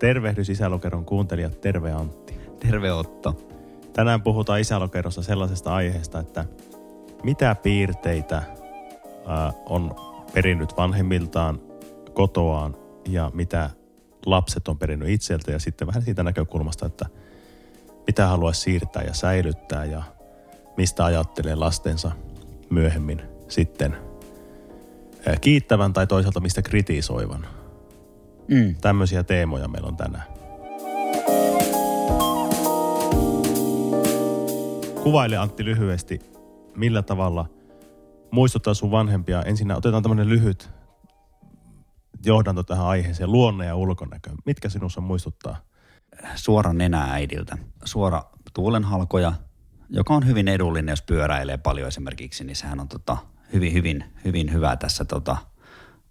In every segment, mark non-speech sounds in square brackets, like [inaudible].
Tervehdys Isälokeron kuuntelijat, terve Antti. Terve Otto. Tänään puhutaan Isälokerossa sellaisesta aiheesta, että mitä piirteitä ää, on perinnyt vanhemmiltaan, kotoaan ja mitä lapset on perinnyt itseltä ja sitten vähän siitä näkökulmasta, että mitä haluaisi siirtää ja säilyttää ja mistä ajattelee lastensa myöhemmin sitten ää, kiittävän tai toisaalta mistä kritisoivan. Mm. Tämmöisiä teemoja meillä on tänään. Kuvaile Antti lyhyesti, millä tavalla muistuttaa sun vanhempia. Ensin otetaan tämmöinen lyhyt johdanto tähän aiheeseen, luonne ja ulkonäkö. Mitkä sinussa muistuttaa? Suora nenä äidiltä. Suora tuulenhalkoja, joka on hyvin edullinen, jos pyöräilee paljon esimerkiksi, niin sehän on tota, hyvin, hyvin, hyvin hyvä tässä tota,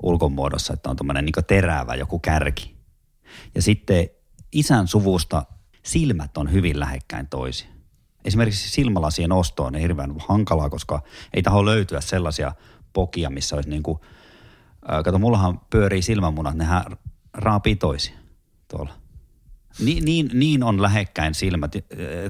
ulkomuodossa, että on tämmöinen niin terävä joku kärki. Ja sitten isän suvusta silmät on hyvin lähekkäin toisiaan. Esimerkiksi silmälasien osto on hirveän hankalaa, koska ei taho löytyä sellaisia pokia, missä olisi niin kuin, kato, mullahan pyörii silmämunat, nehän raapii toisia tuolla. Niin, niin, niin on lähekkäin silmät.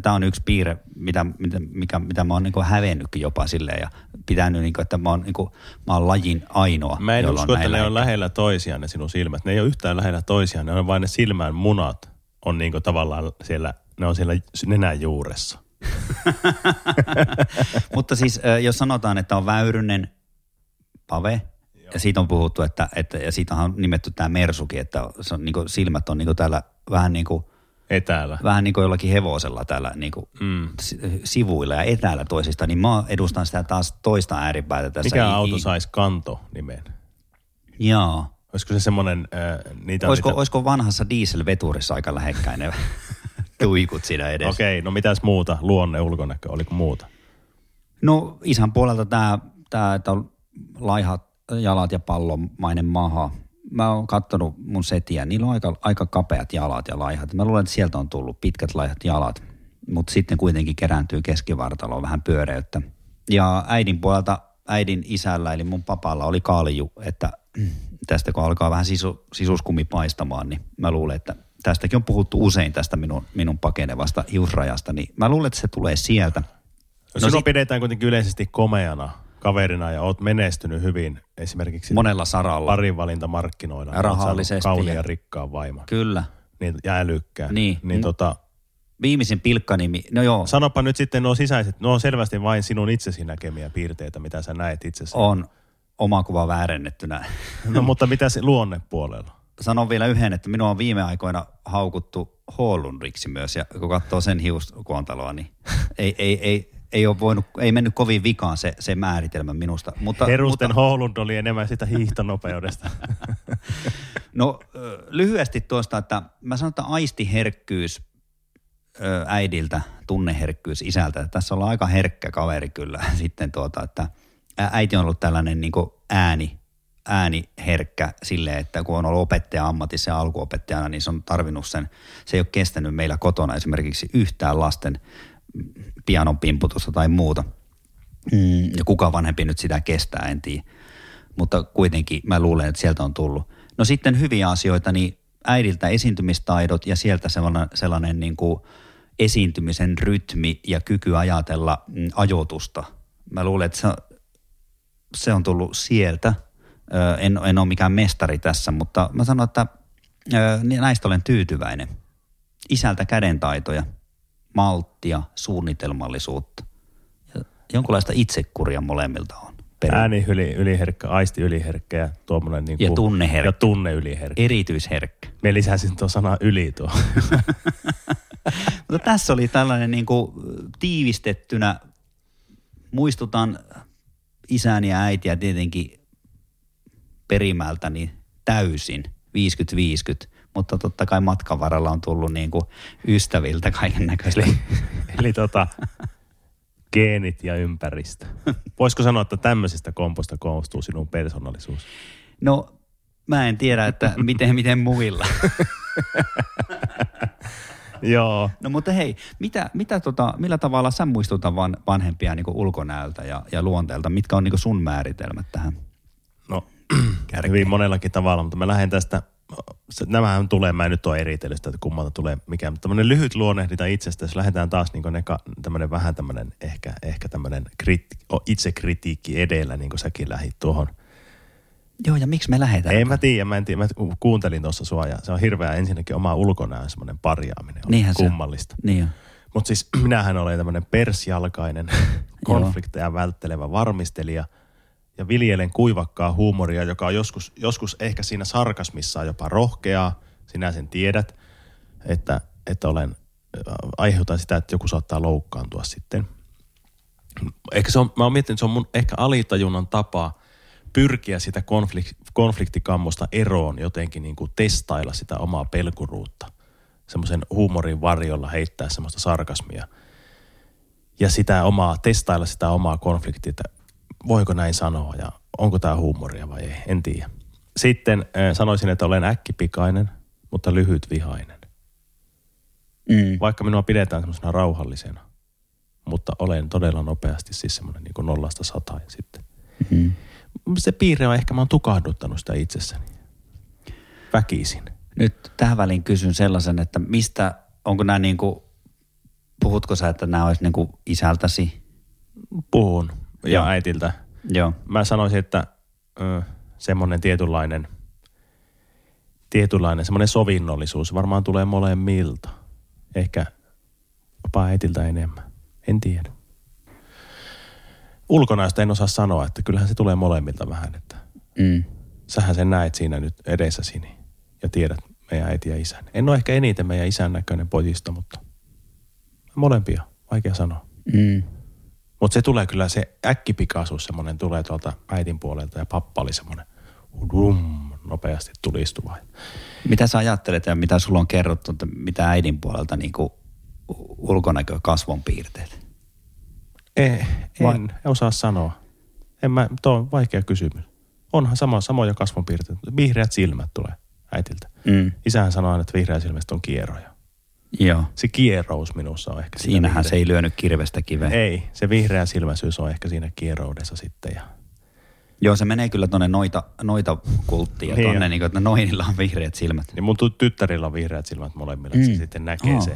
Tämä on yksi piirre, mitä, mitä, mikä, mitä mä oon niin hävennytkin jopa silleen ja pitänyt, niin kuin, että mä oon, niin kuin, mä oon lajin ainoa. Mä en usko, että ne on lähellä toisiaan ne sinun silmät. Ne ei ole yhtään lähellä toisiaan, ne on vain ne silmän munat on niin kuin tavallaan siellä, ne on siellä nenän juuressa. [laughs] Mutta siis jos sanotaan, että on väyrynen pave, ja siitä on puhuttu, että, että ja siitä on nimetty tämä mersukin, että se on, niin kuin, silmät on niin kuin täällä vähän niin kuin, Etäällä. vähän niin kuin jollakin hevosella täällä niin kuin Mm. si- sivuilla ja etäällä toisista, niin mä edustan sitä taas toista ääripäätä tässä. Mikä I- auto saisi kanto nimen? Joo. Olisiko se semmoinen, äh, niitä Olisiko, niitä... olisiko vanhassa dieselveturissa aika lähekkäin ne [laughs] tuikut siinä edessä? Okei, no mitäs muuta? Luonne, ulkonäkö, oliko muuta? No isän puolelta tämä, tämä että on laihat jalat ja pallomainen maha. Mä oon kattonut mun setiä, niillä on aika, aika kapeat jalat ja laihat. Mä luulen, että sieltä on tullut pitkät laihat jalat, mutta sitten kuitenkin kerääntyy keskivartaloon vähän pyöreyttä. Ja äidin puolelta, äidin isällä eli mun papalla oli kalju, että tästä kun alkaa vähän sisu, sisuskumi paistamaan, niin mä luulen, että tästäkin on puhuttu usein tästä minun, minun pakenevasta hiusrajasta, niin mä luulen, että se tulee sieltä. No, No Sinua sit- pidetään kuitenkin yleisesti komeana kaverina ja oot menestynyt hyvin esimerkiksi Monella saralla. parinvalintamarkkinoilla. Ja rahallisesti Kauniin ja rikkaan vaimon. Kyllä. Niin, ja älykkää. Niin. niin Mm. tota, Viimeisin pilkkanimi, no joo, sanopa nyt sitten nuo sisäiset, nuo on selvästi vain sinun itsesi näkemiä piirteitä, mitä sä näet itsesi. on oma kuva väärennettynä. [laughs] No mutta mitä se luonnepuolella? Sanon vielä yhden, että minua on viime aikoina haukuttu Hollundriksi myös, ja kun katsoo sen hiuskuontaloa, niin ei, ei, ei, ei, ole voinut, ei mennyt kovin vikaan se, se määritelmä minusta. Mutta, Herusten mutta, Holund oli enemmän sitä hiihtonopeudesta. [laughs] No lyhyesti tuosta, että mä sanon, että aistiherkkyys äidiltä, tunneherkkyys isältä. Tässä ollaan aika herkkä kaveri kyllä [laughs] sitten tuota, että äiti on ollut tällainen niin ääni, ääniherkkä silleen, että kun on ollut opettaja ammatissa ja alkuopettajana, niin se on tarvinnut sen, se ei ole kestänyt meillä kotona esimerkiksi yhtään lasten pianon pimputusta tai muuta. Mm, ja kuka vanhempi nyt sitä kestää, en tiedä. Mutta kuitenkin mä luulen, että sieltä on tullut. No sitten hyviä asioita, niin äidiltä esiintymistaidot ja sieltä sellainen, sellainen niin kuin esiintymisen rytmi ja kyky ajatella mm, ajoitusta. Mä luulen, että se, se on tullut sieltä. En, en ole mikään mestari tässä, mutta mä sanon, että näistä olen tyytyväinen. Isältä kädentaitoja, malttia, suunnitelmallisuutta. Ja jonkunlaista itsekuria molemmilta on. perin- Ääni yli, yliherkkä, aisti yliherkkä ja tuommoinen niin Ja tunneherkkä. Ja tunne yliherkkä. Erityisherkkä. Me lisäsin tuon sana yli tuo. [laughs] Mutta tässä oli tällainen niin kuin tiivistettynä, muistutan isäni ja äitiä tietenkin perimältäni täysin 50-50, mutta totta kai matkan varrella on tullut niin kuin ystäviltä kaiken näköistä. Eli, eli tota, geenit ja ympäristö. Voisiko sanoa, että tämmöisestä komposta koostuu sinun persoonallisuus? No mä en tiedä, että miten, miten muilla. Joo. No mutta hei, mitä, mitä tota, millä tavalla sä muistutat van, vanhempia niin ulkonäöltä ja, ja luonteelta? Mitkä on niin sun määritelmät tähän? No, Kärkeen. hyvin monellakin tavalla, mutta mä lähden tästä, nämähän tulee, mä en nyt ole eritellyt sitä, että kummalta tulee mikään, mutta tämmöinen lyhyt luonnehdinta itsestä, jos lähdetään taas niin ne, tämmöinen vähän tämmöinen ehkä, ehkä tämmöinen kriti, itsekritiikki edellä, niin kuin säkin lähit tuohon. Joo, ja miksi me lähdetään? Ei mä tiedä, mä en tiedä, mä kuuntelin tuossa sua ja se on hirveä ensinnäkin oma ulkonäön semmoinen parjaaminen, on Niinhän se kummallista. Niin on. Mutta siis [clears throat] minähän olen tämmöinen persjalkainen, [laughs] konflikteja välttelevä varmistelija ja viljelen kuivakkaa huumoria, joka on joskus, joskus ehkä siinä sarkasmissa jopa rohkeaa. Sinä sen tiedät, että, että olen, äh, aiheutan sitä, että joku saattaa loukkaantua sitten. Ehkä se on, mä oon miettinyt, että se on mun ehkä alitajunnan tapa pyrkiä sitä konflikt, konfliktikammosta eroon jotenkin niin kuin testailla sitä omaa pelkuruutta – semmoisen huumorin varjolla heittää semmoista sarkasmia ja sitä omaa, testailla sitä omaa konfliktia, että voiko näin sanoa ja onko tämä huumoria vai ei, en tiedä. Sitten äh, sanoisin, että olen äkkipikainen, mutta lyhyt vihainen. Mm. Vaikka minua pidetään semmoisena rauhallisena, mutta olen todella nopeasti siis semmoinen niin nollasta sataan sitten. Mm. Se piirre on ehkä, mä oon tukahduttanut sitä itsessäni. Väkisin. Nyt tähän väliin kysyn sellaisen, että mistä, onko nämä niin kuin, puhutko sä, että nämä olisi niin kuin isältäsi? Puhun ja Joo. äitiltä. Joo. Mä sanoisin, että ö, semmoinen tietynlainen, tietynlainen semmoinen sovinnollisuus varmaan tulee molemmilta. Ehkä jopa äitiltä enemmän. En tiedä. Ulkonäöstä en osaa sanoa, että kyllähän se tulee molemmilta vähän, että Mm. sähän sen näet siinä nyt edessäsi niin- ja tiedät meidän äiti ja isän. En ole ehkä eniten meidän isän näköinen pojista, mutta molempia, vaikea sanoa. Mm. Mutta se tulee kyllä, se äkkipikaisuus semmoinen tulee tuolta äidin puolelta ja pappa oli semmoinen dum, nopeasti tulistuva. Mitä sä ajattelet ja mitä sulla on kerrottu, että mitä äidin puolelta niin kuin ulkonäkö, kasvonpiirteet? Ei, Vai- en osaa sanoa. En mä, tuo on vaikea kysymys. Onhan sama, samoja kasvonpiirteitä. Vihreät silmät tulee äitiltä. Mm. Isähän sanoo aina, että vihreä silmästä on kieroja. Joo. Se kierous minussa on ehkä siinä Siinähän vihreä- se ei lyönyt kirvestä kiveen. Ei, se vihreä silmäisyys on ehkä siinä kieroudessa sitten. Ja Joo, se menee kyllä tuonne noita, noita kulttiin ja Niin tuonne, on. niin kuin, että noinilla on vihreät silmät. niin mun ty- tyttärillä on vihreät silmät molemmilla, mm. se Mm. sitten näkee Aa. se.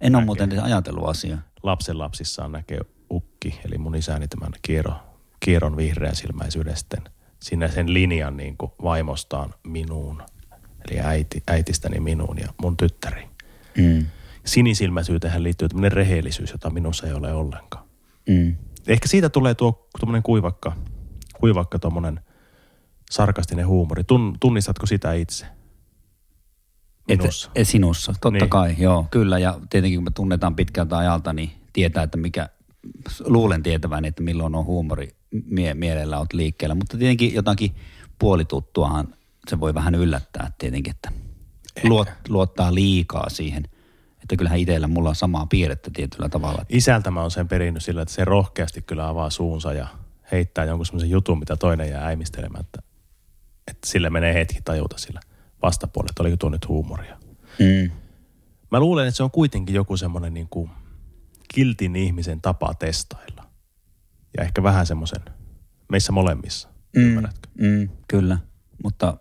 En ole näkee. muuten edes ajatellut asiaa. Lapsen lapsissaan näkee ukki, eli mun isäni tämän kiero, kieron vihreän silmäisyyden sitten sinne sen linjan niin kuin vaimostaan minuun, eli äiti, äitistäni minuun ja mun tyttäriin. Mm. Sinisilmäisyyteen liittyy tämmöinen rehellisyys, jota minussa ei ole ollenkaan. Mm. Ehkä siitä tulee tuo tuommoinen kuivakka, kuivakka tuommoinen sarkastinen huumori. Tun, tunnistatko sitä itse? Minussa. Et, et sinussa, totta Niin. kai, joo, kyllä. Ja tietenkin kun me tunnetaan pitkältä ajalta, niin tietää, että mikä, luulen tietävän, että milloin on huumori mie- mielellä olet liikkeellä. Mutta tietenkin jotakin puolituttuahan se voi vähän yllättää tietenkin, että luot, luottaa liikaa siihen. Että kyllähän itsellä mulla on samaa piirrettä tietyllä tavalla. Isältä mä oon sen perinnyt sillä, että se rohkeasti kyllä avaa suunsa ja heittää jonkun semmoisen jutun, mitä toinen jää äimistelemään, että, että sille menee hetki tajuta sillä vastapuolella, että oliko tuo nyt huumoria. Mm. Mä luulen, että se on kuitenkin joku semmoinen niin kuin kiltin ihmisen tapa testailla. Ja ehkä vähän semmoisen meissä molemmissa, mm. ymmärrätkö? Mm, kyllä, mutta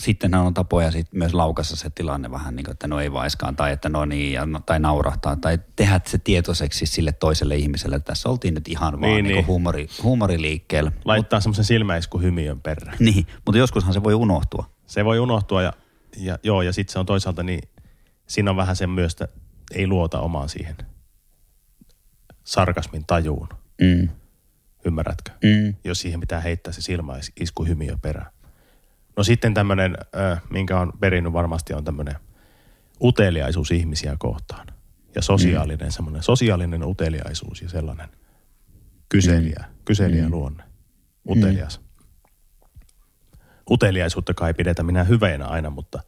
sittenhän on tapoja sit myös laukassa se tilanne vähän niin kuin, että no ei vaiskaan tai että no niin, ja, no- tai naurahtaa tai tehdä se tietoiseksi sille toiselle ihmiselle. että Tässä oltiin nyt ihan vaan Niin, niin, niin. niin. Huumori, huumoriliikkeellä. Laittaa semmoisen silmäisku hymiön perään. Niin, mutta joskushan se voi unohtua. Se voi unohtua ja, ja joo, ja sitten se on toisaalta niin, siinä on vähän sen myös, että ei luota omaan siihen sarkasmin tajuun, Mm, ymmärrätkö? mm, Jos siihen pitää heittää se silmäisku hymiö perään. No sitten tämmöinen, minkä on perinnyt varmasti, on tämmöinen uteliaisuus ihmisiä kohtaan. Ja sosiaalinen mm. semmoinen, sosiaalinen uteliaisuus ja sellainen kyselijä, mm. kyselijä mm. luonne. utelias. Mm. Uteliaisuutta kai pidetä minä hyveenä aina, mutta,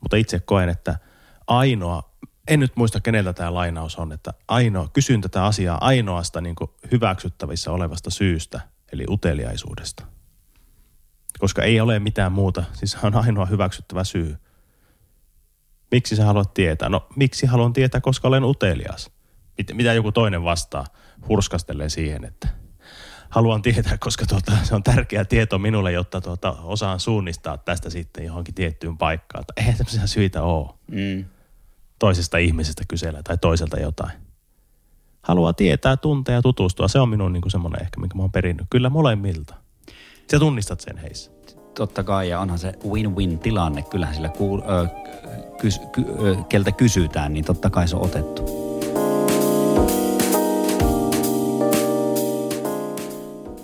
mutta itse koen, että ainoa, en nyt muista keneltä tämä lainaus on, että ainoa, kysyn tätä asiaa ainoasta niin hyväksyttävissä olevasta syystä, eli uteliaisuudesta. Koska ei ole mitään muuta, siis on ainoa hyväksyttävä syy. Miksi sä haluat tietää? No miksi haluan tietää, koska olen utelias. Mitä joku toinen vastaa, hurskastelee siihen, että haluan tietää, koska tuota, se on tärkeä tieto minulle, jotta tuota, osaan suunnistaa tästä sitten johonkin tiettyyn paikkaan. Eihän tämmöisiä syitä ole. Mm. Toisesta ihmisestä kysellä tai toiselta jotain. Haluaa tietää, tuntea ja tutustua. Se on minun niin semmoinen ehkä, minkä mä oon perinnyt. Kyllä molemmilta. Sä tunnistat sen heissä. Totta kai, ja onhan se win-win tilanne. Kyllähän sillä, kuul, ö, kys, ky, ö, keltä kysytään, niin totta kai se on otettu.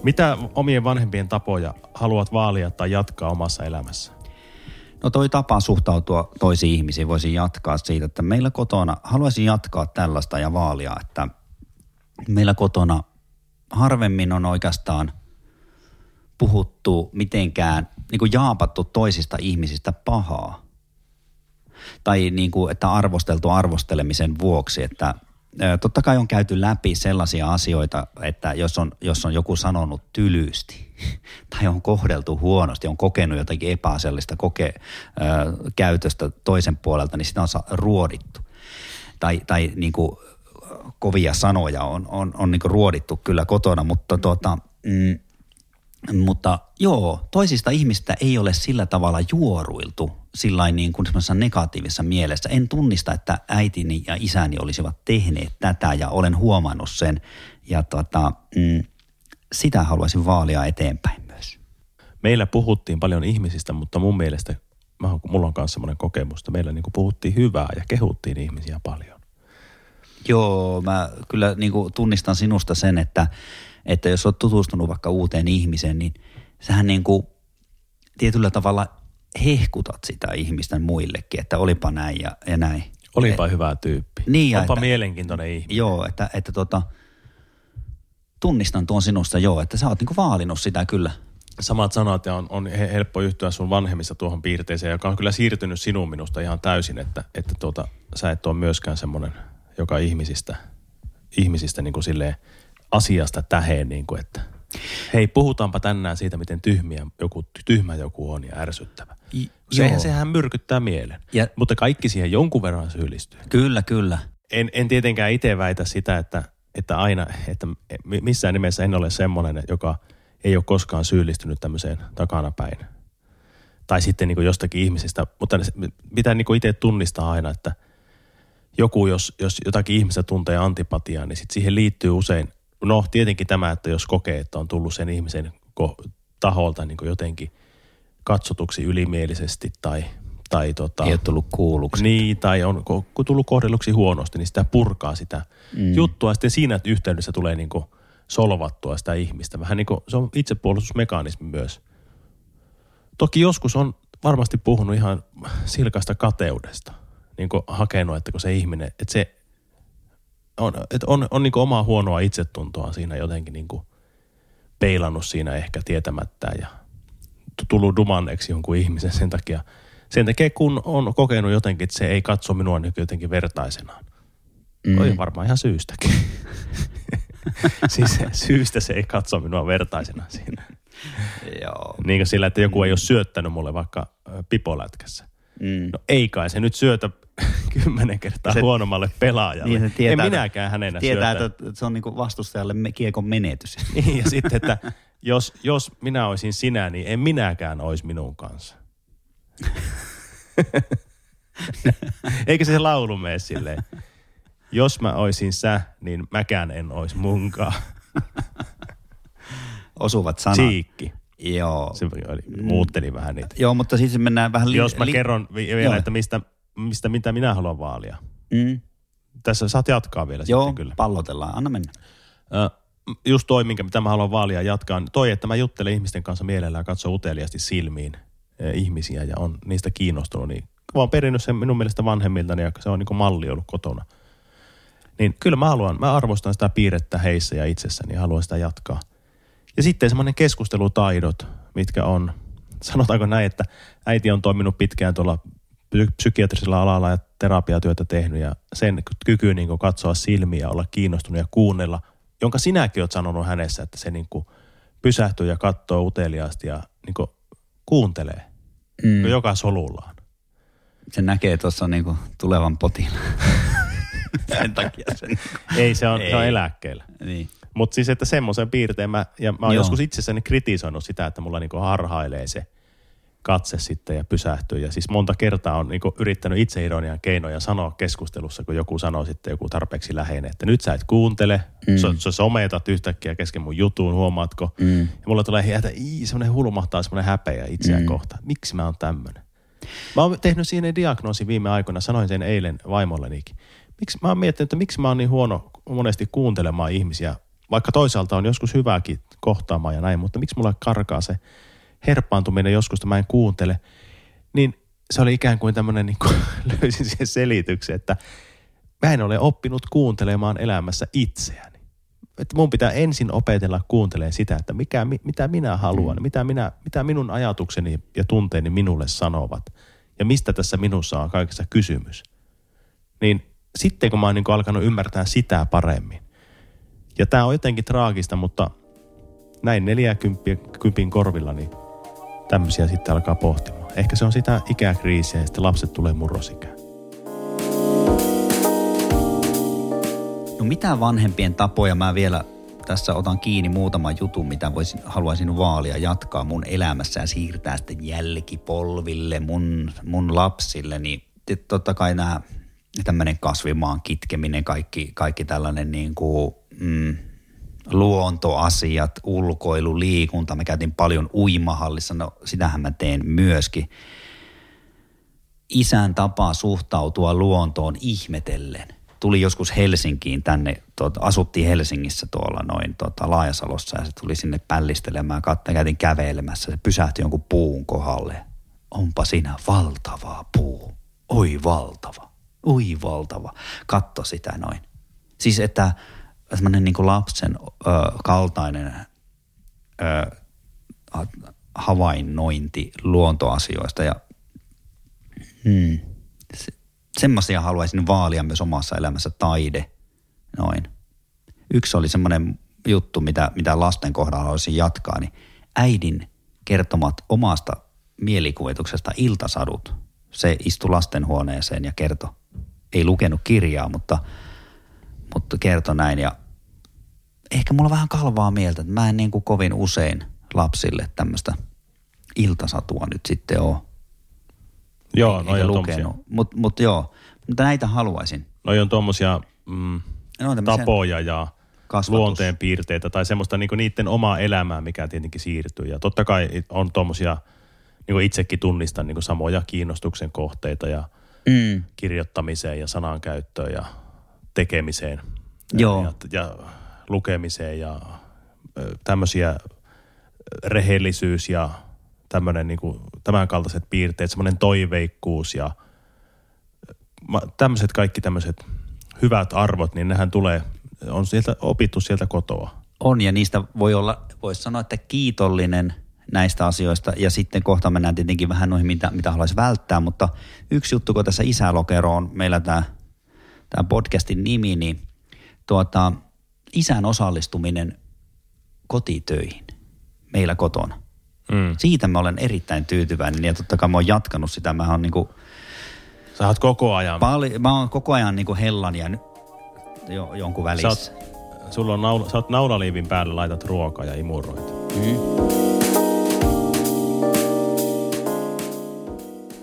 Mitä omien vanhempien tapoja haluat vaalia tai jatkaa omassa elämässä? No toi tapa suhtautua toisiin ihmisiin voisin jatkaa siitä, että meillä kotona, haluaisin jatkaa tällaista ja vaalia, että meillä kotona harvemmin on oikeastaan puhuttu mitenkään, niin kuin jaapattu toisista ihmisistä pahaa. Tai niin kuin, että arvosteltu arvostelemisen vuoksi, että totta kai on käyty läpi sellaisia asioita, että jos on, jos on joku sanonut tylysti [laughs] tai on kohdeltu huonosti, on kokenut jotakin epäasiallista koke, ö, käytöstä toisen puolelta, niin sitä on ruodittu. Tai, tai niin kuin kovia sanoja on, on, on niin kuin ruodittu kyllä kotona, mutta tuota, mm, mutta joo, toisista ihmistä ei ole sillä tavalla juoruiltu sillä niin kuin negatiivisessa mielessä. En tunnista, että äitini ja isäni olisivat tehneet tätä ja olen huomannut sen. Ja tota, mm, sitä haluaisin vaalia eteenpäin myös. Meillä puhuttiin paljon ihmisistä, mutta mun mielestä, mä, mulla on myös semmoinen kokemus, että meillä niin kuin puhuttiin hyvää ja kehuttiin ihmisiä paljon. Joo, mä kyllä niin kuin tunnistan sinusta sen, että, että jos olet tutustunut vaikka uuteen ihmiseen, niin sähän niin kuin tietyllä tavalla hehkutat sitä ihmistä muillekin, että olipa näin ja, ja näin. Olipa Et, hyvä tyyppi. Niin, Onpa että, mielenkiintoinen ihminen. Joo, että, että tota, tunnistan tuon sinusta joo, että sä oot niinku vaalinut sitä kyllä. Samat sanat ja on, on helppo yhtyä sun vanhemmissa tuohon piirteeseen, joka on kyllä siirtynyt sinun minusta ihan täysin, että, että tuota, sä et ole myöskään semmoinen, joka ihmisistä, ihmisistä niin kuin silleen asiasta täheen, niin kuin, että hei puhutaanpa tänään siitä, miten tyhmiä joku, tyhmä joku on ja ärsyttävä. Sehän, sehän myrkyttää mielen. Ja, Mutta kaikki siihen jonkun verran syyllistyy. Kyllä, kyllä. En, en tietenkään itse väitä sitä, että, että aina, että missään nimessä en ole semmoinen, joka ei ole koskaan syyllistynyt tämmöiseen takanapäin. Tai sitten niin kuin jostakin ihmisistä, mutta pitää niin itse tunnistaa aina, että joku, jos, jos jotakin ihmistä tuntee antipatiaa, niin sit siihen liittyy usein, no tietenkin tämä, että jos kokee, että on tullut sen ihmisen taholta niin kuin jotenkin – katsotuksi ylimielisesti tai, tai tota, ei ole tullut kuulluksi. Niin, tai on tullut kohdelluksi huonosti, niin sitä purkaa sitä mm. juttua. Sitten siinä yhteydessä tulee niin kuin solvattua sitä ihmistä. Vähän niin kuin, se on itsepuolustusmekanismi myös. Toki joskus on varmasti puhunut ihan silkasta kateudesta. Niin kuin hakenut, että kun se ihminen, että se on, että on, on niin kuin omaa huonoa itsetuntoa siinä jotenkin niin kuin peilannut siinä ehkä tietämättään ja tullut dumanneeksi jonkun ihmisen sen takia, sen takia kun on kokenut jotenkin, että se ei katso minua nyt jotenkin vertaisenaan. Mm. Oli varmaan ihan syystäkin. [laughs] siis syystä se ei katso minua vertaisena siinä. Joo. Niin kuin sillä, että joku ei ole syöttänyt mulle vaikka pipolätkässä. Mm. No ei kai se nyt syötä [laughs] kymmenen kertaa se, huonommalle pelaajalle. Niin tietää, en minäkään hänenä Tietää, syötä. että se on niinku vastustajalle kiekon menetys. [laughs] niin, ja sitten, että jos, jos minä olisin sinä, niin en minäkään olisi minun kanssa. [laughs] Eikö se laulu mene silleen? Jos mä olisin sä, niin mäkään en olisi munkaan. Osuvat sanat. Siikki. Joo. Se oli, muutteli vähän niitä. Joo, mutta siis mennään vähän... Li- Jos mä li- kerron vielä, Joo. että mistä, mistä, mitä minä haluan vaalia. Mm. Tässä saat jatkaa vielä Joo, sitten kyllä. pallotellaan. Anna mennä. Ö, just toi, minkä mitä mä haluan vaalia jatkaa, niin toi, että mä juttelen ihmisten kanssa mielellään, katso uteliasti silmiin eh, ihmisiä ja on niistä kiinnostunut, niin mä oon perinnyt sen minun mielestä vanhemmiltani ja se on niin malli ollut kotona. Niin kyllä mä haluan, mä arvostan sitä piirrettä heissä ja itsessäni ja haluan sitä jatkaa. Ja sitten semmoinen keskustelutaidot, mitkä on, sanotaanko näin, että äiti on toiminut pitkään tuolla psykiatrisella alalla ja terapiatyötä tehnyt ja sen kyky niin katsoa silmiä, olla kiinnostunut ja kuunnella, jonka sinäkin olet sanonut hänessä, että se niin pysähtyy ja katsoo uteliaasti ja niin kuuntelee mm. joka solullaan. Se näkee tuossa niin tulevan potin. [laughs] sen takia sen. Ei, se on, Ei. se on eläkkeellä. Niin. Mutta siis, että semmoisen piirteen mä, ja mä oon joskus itsessäni kritisoinut sitä, että mulla niinku harhailee se katse sitten ja pysähtyy. Ja siis monta kertaa on niinku yrittänyt itseironian keinoja sanoa keskustelussa, kun joku sanoo sitten joku tarpeeksi läheinen, että nyt sä et kuuntele, mm. sä, sä sometat yhtäkkiä kesken mun jutun, huomaatko? Mm. Ja mulla tulee hiätä, semmoinen hulmahtaa semmoinen häpeä itseä mm. kohta. Miksi mä oon tämmöinen? Mä oon tehnyt siinä diagnoosi viime aikoina, sanoin sen eilen vaimollenikin. Miksi, mä oon miettinyt, että miksi mä oon niin huono monesti kuuntelemaan ihmisiä, vaikka toisaalta on joskus hyvääkin kohtaamaan ja näin, mutta miksi mulla karkaa se herpaantuminen joskus, että mä en kuuntele, niin se oli ikään kuin tämmöinen, niin kuin, [laughs] löysin siihen selityksen, että mä en ole oppinut kuuntelemaan elämässä itseäni. Että mun pitää ensin opetella kuuntelemaan sitä, että mikä, mitä minä haluan, mm. mitä, minä, mitä minun ajatukseni ja tunteeni minulle sanovat ja mistä tässä minussa on kaikessa kysymys. Niin sitten kun mä oon niin alkanut ymmärtää sitä paremmin. Ja tämä on jotenkin traagista, mutta näin 40 korvilla, niin tämmöisiä sitten alkaa pohtimaan. Ehkä se on sitä ikäkriisiä ja sitten lapset tulee murrosikään. No mitä vanhempien tapoja mä vielä tässä otan kiinni muutaman jutun, mitä voisin, haluaisin vaalia jatkaa mun elämässä ja siirtää sitten jälkipolville, mun, mun lapsille, niin totta kai nämä tämmöinen kasvimaan kitkeminen, kaikki, kaikki tällainen niin kuin, mm, luontoasiat, ulkoilu, liikunta. Me käytiin paljon uimahallissa, no sitähän mä teen myöskin. Isän tapaa suhtautua luontoon ihmetellen. Tuli joskus Helsinkiin tänne, tuota, asuttiin Helsingissä tuolla noin tuota, Laajasalossa ja se tuli sinne pällistelemään, katta, käytiin kävelemässä. Se pysähtyi jonkun puun kohdalle. Onpa siinä valtavaa puu. Oi valtava. Oi valtava. Katto sitä noin. Siis että semmoinen niin lapsen ö, kaltainen ö, havainnointi luontoasioista ja hmm, se, semmoisia haluaisin vaalia myös omassa elämässä taide, noin. Yksi oli semmoinen juttu, mitä, mitä lasten kohdalla haluaisin jatkaa, niin äidin kertomat omasta mielikuvituksesta iltasadut. Se istui lastenhuoneeseen ja kertoi, ei lukenut kirjaa, mutta, mutta kertoi näin ja ehkä mulla vähän kalvaa mieltä, että mä en niin kuin kovin usein lapsille tämmöistä iltasatua nyt sitten ole. Joo, no on lukenut. Mutta mut joo, mutta näitä haluaisin. No on tuommoisia mm, no, tapoja ja kasvatus. luonteen piirteitä tai semmoista niinku niiden omaa elämää, mikä tietenkin siirtyy. Ja totta kai on tuommoisia, niin kuin itsekin tunnistan, niin kuin samoja kiinnostuksen kohteita ja mm. kirjoittamiseen ja sanankäyttöön ja tekemiseen. Joo. Ja, ja lukemiseen ja tämmöisiä rehellisyys ja tämmöinen niin kuin, tämän kaltaiset piirteet, semmoinen toiveikkuus ja tämmöiset kaikki tämmöiset hyvät arvot, niin nehän tulee, on sieltä opittu sieltä kotoa. On ja niistä voi olla, voisi sanoa, että kiitollinen näistä asioista ja sitten kohta mennään tietenkin vähän noihin, mitä, mitä haluaisi välttää, mutta yksi juttu, kun tässä isälokero on meillä tämä, tämä podcastin nimi, niin tuota, isän osallistuminen kotitöihin meillä kotona. Mm. Siitä mä olen erittäin tyytyväinen ja totta kai mä oon jatkanut sitä. Mä oon niinku... Sä oot koko ajan... Pali, mä oon koko ajan niinku hellan ja jo, jonkun välissä. Sä oot, sulla on naula, sä oot naulaliivin päälle, laitat ruokaa ja imuroit. Mm.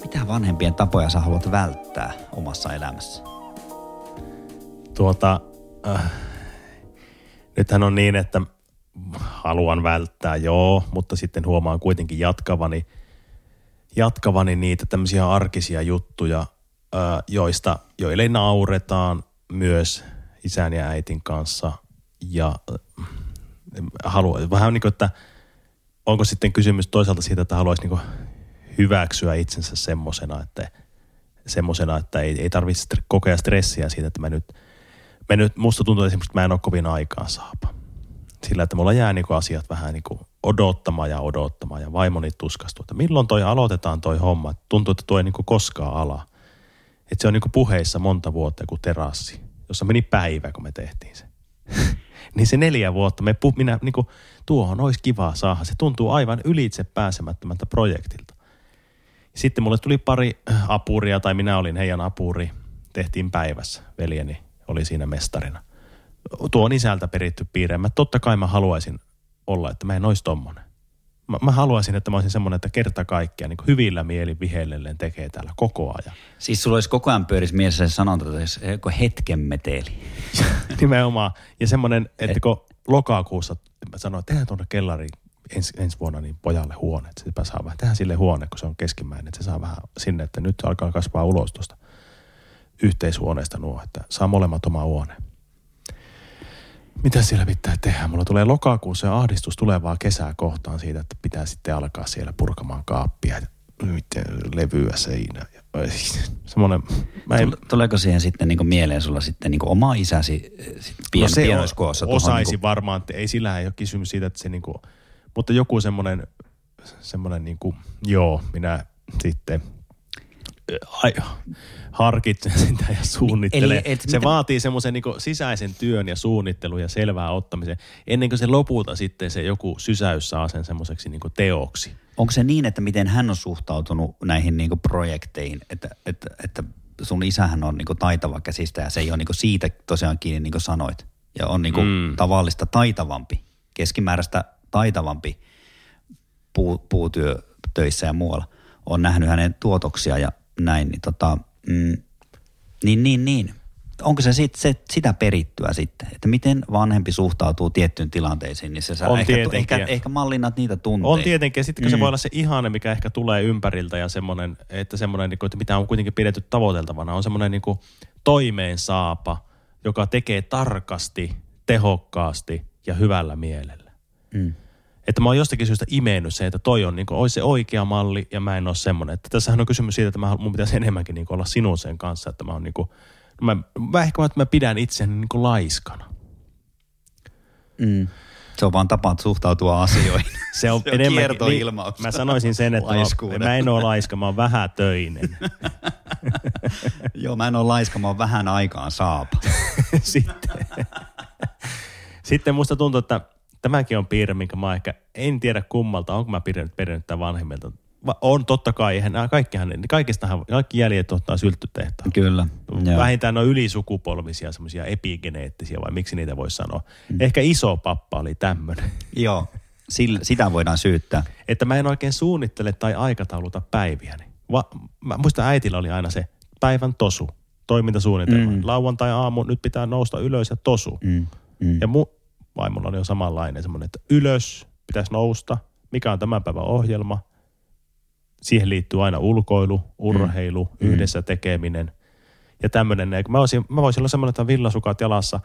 Mitä vanhempien tapoja sä haluat välttää omassa elämässä? Tuota, äh, nythän on niin, että haluan välttää, joo, mutta sitten huomaan kuitenkin jatkavani, jatkavani niitä tämmöisiä arkisia juttuja, joista, joille nauretaan myös isän ja äitin kanssa. Ja haluan, vähän niin kuin, että onko sitten kysymys toisaalta siitä, että haluaisi niin hyväksyä itsensä semmosena, että, semmosena, että ei, ei tarvitse kokea stressiä siitä, että mä nyt – me nyt, musta tuntuu esimerkiksi, että mä en ole kovin aikaan saapa. sillä, että mulla jää niinku asiat vähän niinku odottamaan ja odottamaan ja vaimoni tuskastuu, että milloin toi aloitetaan toi homma. Tuntuu, että toi ei niinku koskaan ala. Että se on niinku puheissa monta vuotta kuin terassi, jossa meni päivä, kun me tehtiin se. [laughs] niin se neljä vuotta, me pu, minä niinku, tuohon olisi kiva saada. Se tuntuu aivan ylitse pääsemättömältä projektilta. Sitten mulle tuli pari äh, apuria, tai minä olin heidän apuri. Tehtiin päivässä. Veljeni oli siinä mestarina. Tuo on isältä peritty piirre. Mä totta kai mä haluaisin olla, että mä en olisi tommonen. Mä, mä haluaisin, että mä olisin semmoinen, että kerta kaikkiaan niin hyvillä mielin vihellellen tekee täällä koko ajan. Siis sulla olisi koko ajan pyöris mielessä se sanonta, että se hetken meteli. [laughs] Nimenomaan. Ja semmoinen, että kun lokakuussa mä sanoin, että tehdään tuonne kellariin ensi, ensi vuonna niin pojalle huone, että sepä saa vähän, tehdään sille huone, kun se on keskimmäinen, että se saa vähän sinne, että nyt alkaa kasvaa ulos tuosta yhteishuoneesta nuo, että saa molemmat oma huone. Mitä siellä pitää tehdä? Mulla tulee lokakuussa ja ahdistus tulevaa kesää kohtaan siitä, että pitää sitten alkaa siellä purkamaan kaappia ja levyä seinä. [laughs] Semmoinen, mä en... Tuleeko siihen sitten niin mieleen sulla sitten niin oma isäsi pien, no se pienoiskoossa? Osaisi niin kuin... varmaan, että ei sillä ei ole kysymys siitä, että se niin kuin, mutta joku semmoinen, semmoinen niin kuin, joo, minä sitten ai, harkitsen sitä ja suunnittelen. Eli, et, se mitä... vaatii semmoisen niin sisäisen työn ja suunnittelun ja selvää ottamisen, ennen kuin se lopulta sitten se joku sysäys saa sen semmoiseksi niin teoksi. Onko se niin, että miten hän on suhtautunut näihin niin projekteihin, että, että, että sun isähän on niin taitava käsistä ja se ei ole niin siitä tosiaan kiinni niin kuin sanoit. Ja on niin mm. tavallista taitavampi, keskimääräistä taitavampi puu, puutyötöissä ja muualla. On nähnyt hänen tuotoksia ja näin, niin tota, mm, niin, niin, niin. Onko se, sit, se sitä perittyä sitten, että miten vanhempi suhtautuu tiettyyn tilanteisiin, niin se saa on ehkä, ehkä, ehkä mallinnat niitä tunteita. On tietenkin, ja sitten mm. se voi olla se ihane, mikä ehkä tulee ympäriltä ja semmoinen, että semmoinen, niin kuin, että mitä on kuitenkin pidetty tavoiteltavana, on semmoinen niin toimeen saapa, joka tekee tarkasti, tehokkaasti ja hyvällä mielellä. Mm että mä oon jostakin syystä imennyt se, että toi on niin kuin, olisi se oikea malli ja mä en ole semmoinen. Että tässähän on kysymys siitä, että mä, mun pitäisi enemmänkin niin kuin olla sinun sen kanssa, että mä oon niin kuin, mä, mä ehkä että mä pidän itseäni niin kuin laiskana. Mm. Se on vaan tapa suhtautua asioihin. [laughs] se on, se on enemmän, niin, Mä sanoisin sen, että mä, mä en ole laiska, mä oon töinen. [laughs] Joo, mä en ole laiska, mä oon vähän aikaan saapa. [laughs] Sitten. Sitten musta tuntuu, että tämäkin on piirre, minkä mä ehkä en tiedä kummalta, onko mä pidänyt perinyt tämän vanhemmilta. Va, on totta kai, eihän nämä kaikkihan, kaikistahan, kaikki jäljet ottaa sylttytehtaan. Kyllä. Vähintään on ylisukupolvisia semmoisia epigeneettisiä, vai miksi niitä voisi sanoa. Mm. Ehkä iso pappa oli tämmöinen. [laughs] Joo, Sillä, sitä voidaan syyttää. Että mä en oikein suunnittele tai aikatauluta päiviäni. Va, mä muistan äitillä oli aina se päivän tosu, toimintasuunnitelma. Mm. Lauantai aamu, nyt pitää nousta ylös ja tosu. Mm. Mm. Ja mu, vaimolla on jo samanlainen semmoinen, että ylös, pitäisi nousta, mikä on tämän päivän ohjelma. Siihen liittyy aina ulkoilu, urheilu, mm. yhdessä tekeminen ja tämmöinen. Mä voisin, mä voisin olla semmoinen, että villasukat jalassa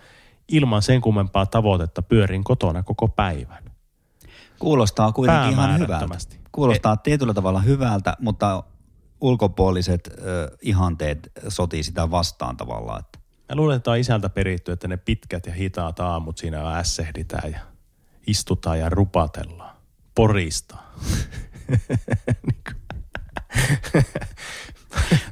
ilman sen kummempaa tavoitetta pyörin kotona koko päivän. Kuulostaa kuitenkin ihan hyvältä. Kuulostaa e- tietyllä tavalla hyvältä, mutta ulkopuoliset ö, ihanteet sotii sitä vastaan tavallaan. Mä luulen, että on isältä peritty, että ne pitkät ja hitaat aamut siinä ässehditään ja istutaan ja rupatellaan. Porista. [laughs]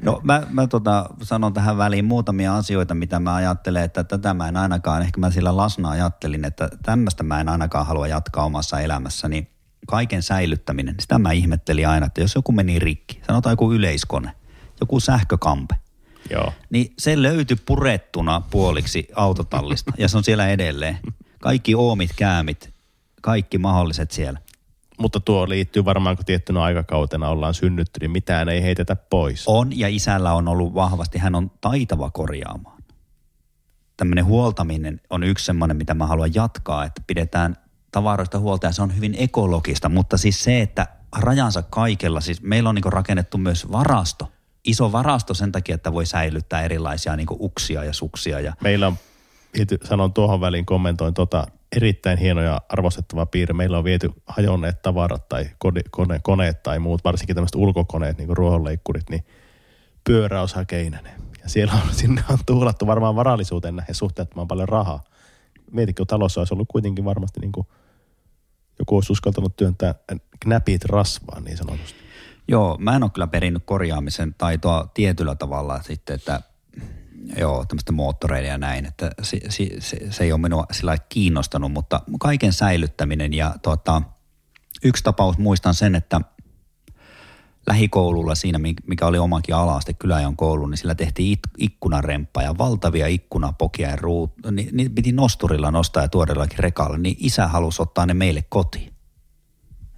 No mä, mä tota, sanon tähän väliin muutamia asioita, mitä mä ajattelen, että tätä mä en ainakaan, ehkä mä sillä lasna ajattelin, että tämmöistä mä en ainakaan halua jatkaa omassa elämässäni. Kaiken säilyttäminen, sitä mä ihmettelin aina, että jos joku meni rikki, sanotaan joku yleiskone, joku sähkökampe, Joo. Niin se löytyi purettuna puoliksi autotallista ja se on siellä edelleen. Kaikki oomit, käämit, kaikki mahdolliset siellä. Mutta tuo liittyy varmaan, kun tiettynä aikakautena ollaan synnytty, niin mitään ei heitetä pois. On, ja isällä on ollut vahvasti, hän on taitava korjaamaan. Tämmöinen huoltaminen on yksi semmoinen, mitä mä haluan jatkaa, että pidetään tavaroista huolta ja se on hyvin ekologista, mutta siis se, että rajansa kaikella, siis meillä on niin rakennettu myös varasto iso varasto sen takia, että voi säilyttää erilaisia niin uksia ja suksia. Ja... Meillä on, sanon tuohon väliin, kommentoin tota, erittäin hieno ja arvostettava piirre. Meillä on viety hajonneet tavarat tai kone, kone, koneet tai muut, varsinkin tämmöiset ulkokoneet, niin kuin ruohonleikkurit, niin pyöräosa Keinänen. Ja siellä on, [laughs] sinne on tuhlattu varmaan varallisuuteen näihin suhteettoman paljon rahaa. mietitkö, talossa olisi ollut kuitenkin varmasti niin kuin, joku olisi uskaltanut työntää knäpit rasvaan niin sanotusti. Joo, mä en ole kyllä perinnyt korjaamisen taitoa tietyllä tavalla sitten, että joo, tämmöistä moottoreiden ja näin, että se, se, se, se ei ole minua sillä kiinnostanut, mutta kaiken säilyttäminen ja tota, yksi tapaus muistan sen, että lähikoululla siinä, mikä oli omakin ala-aste kyläjän koulu, niin sillä tehtiin ikkunaremppa ja valtavia ikkunapokia ja ruut, niin, niin piti nosturilla nostaa ja tuodellakin rekalla, niin isä halusi ottaa ne meille kotiin.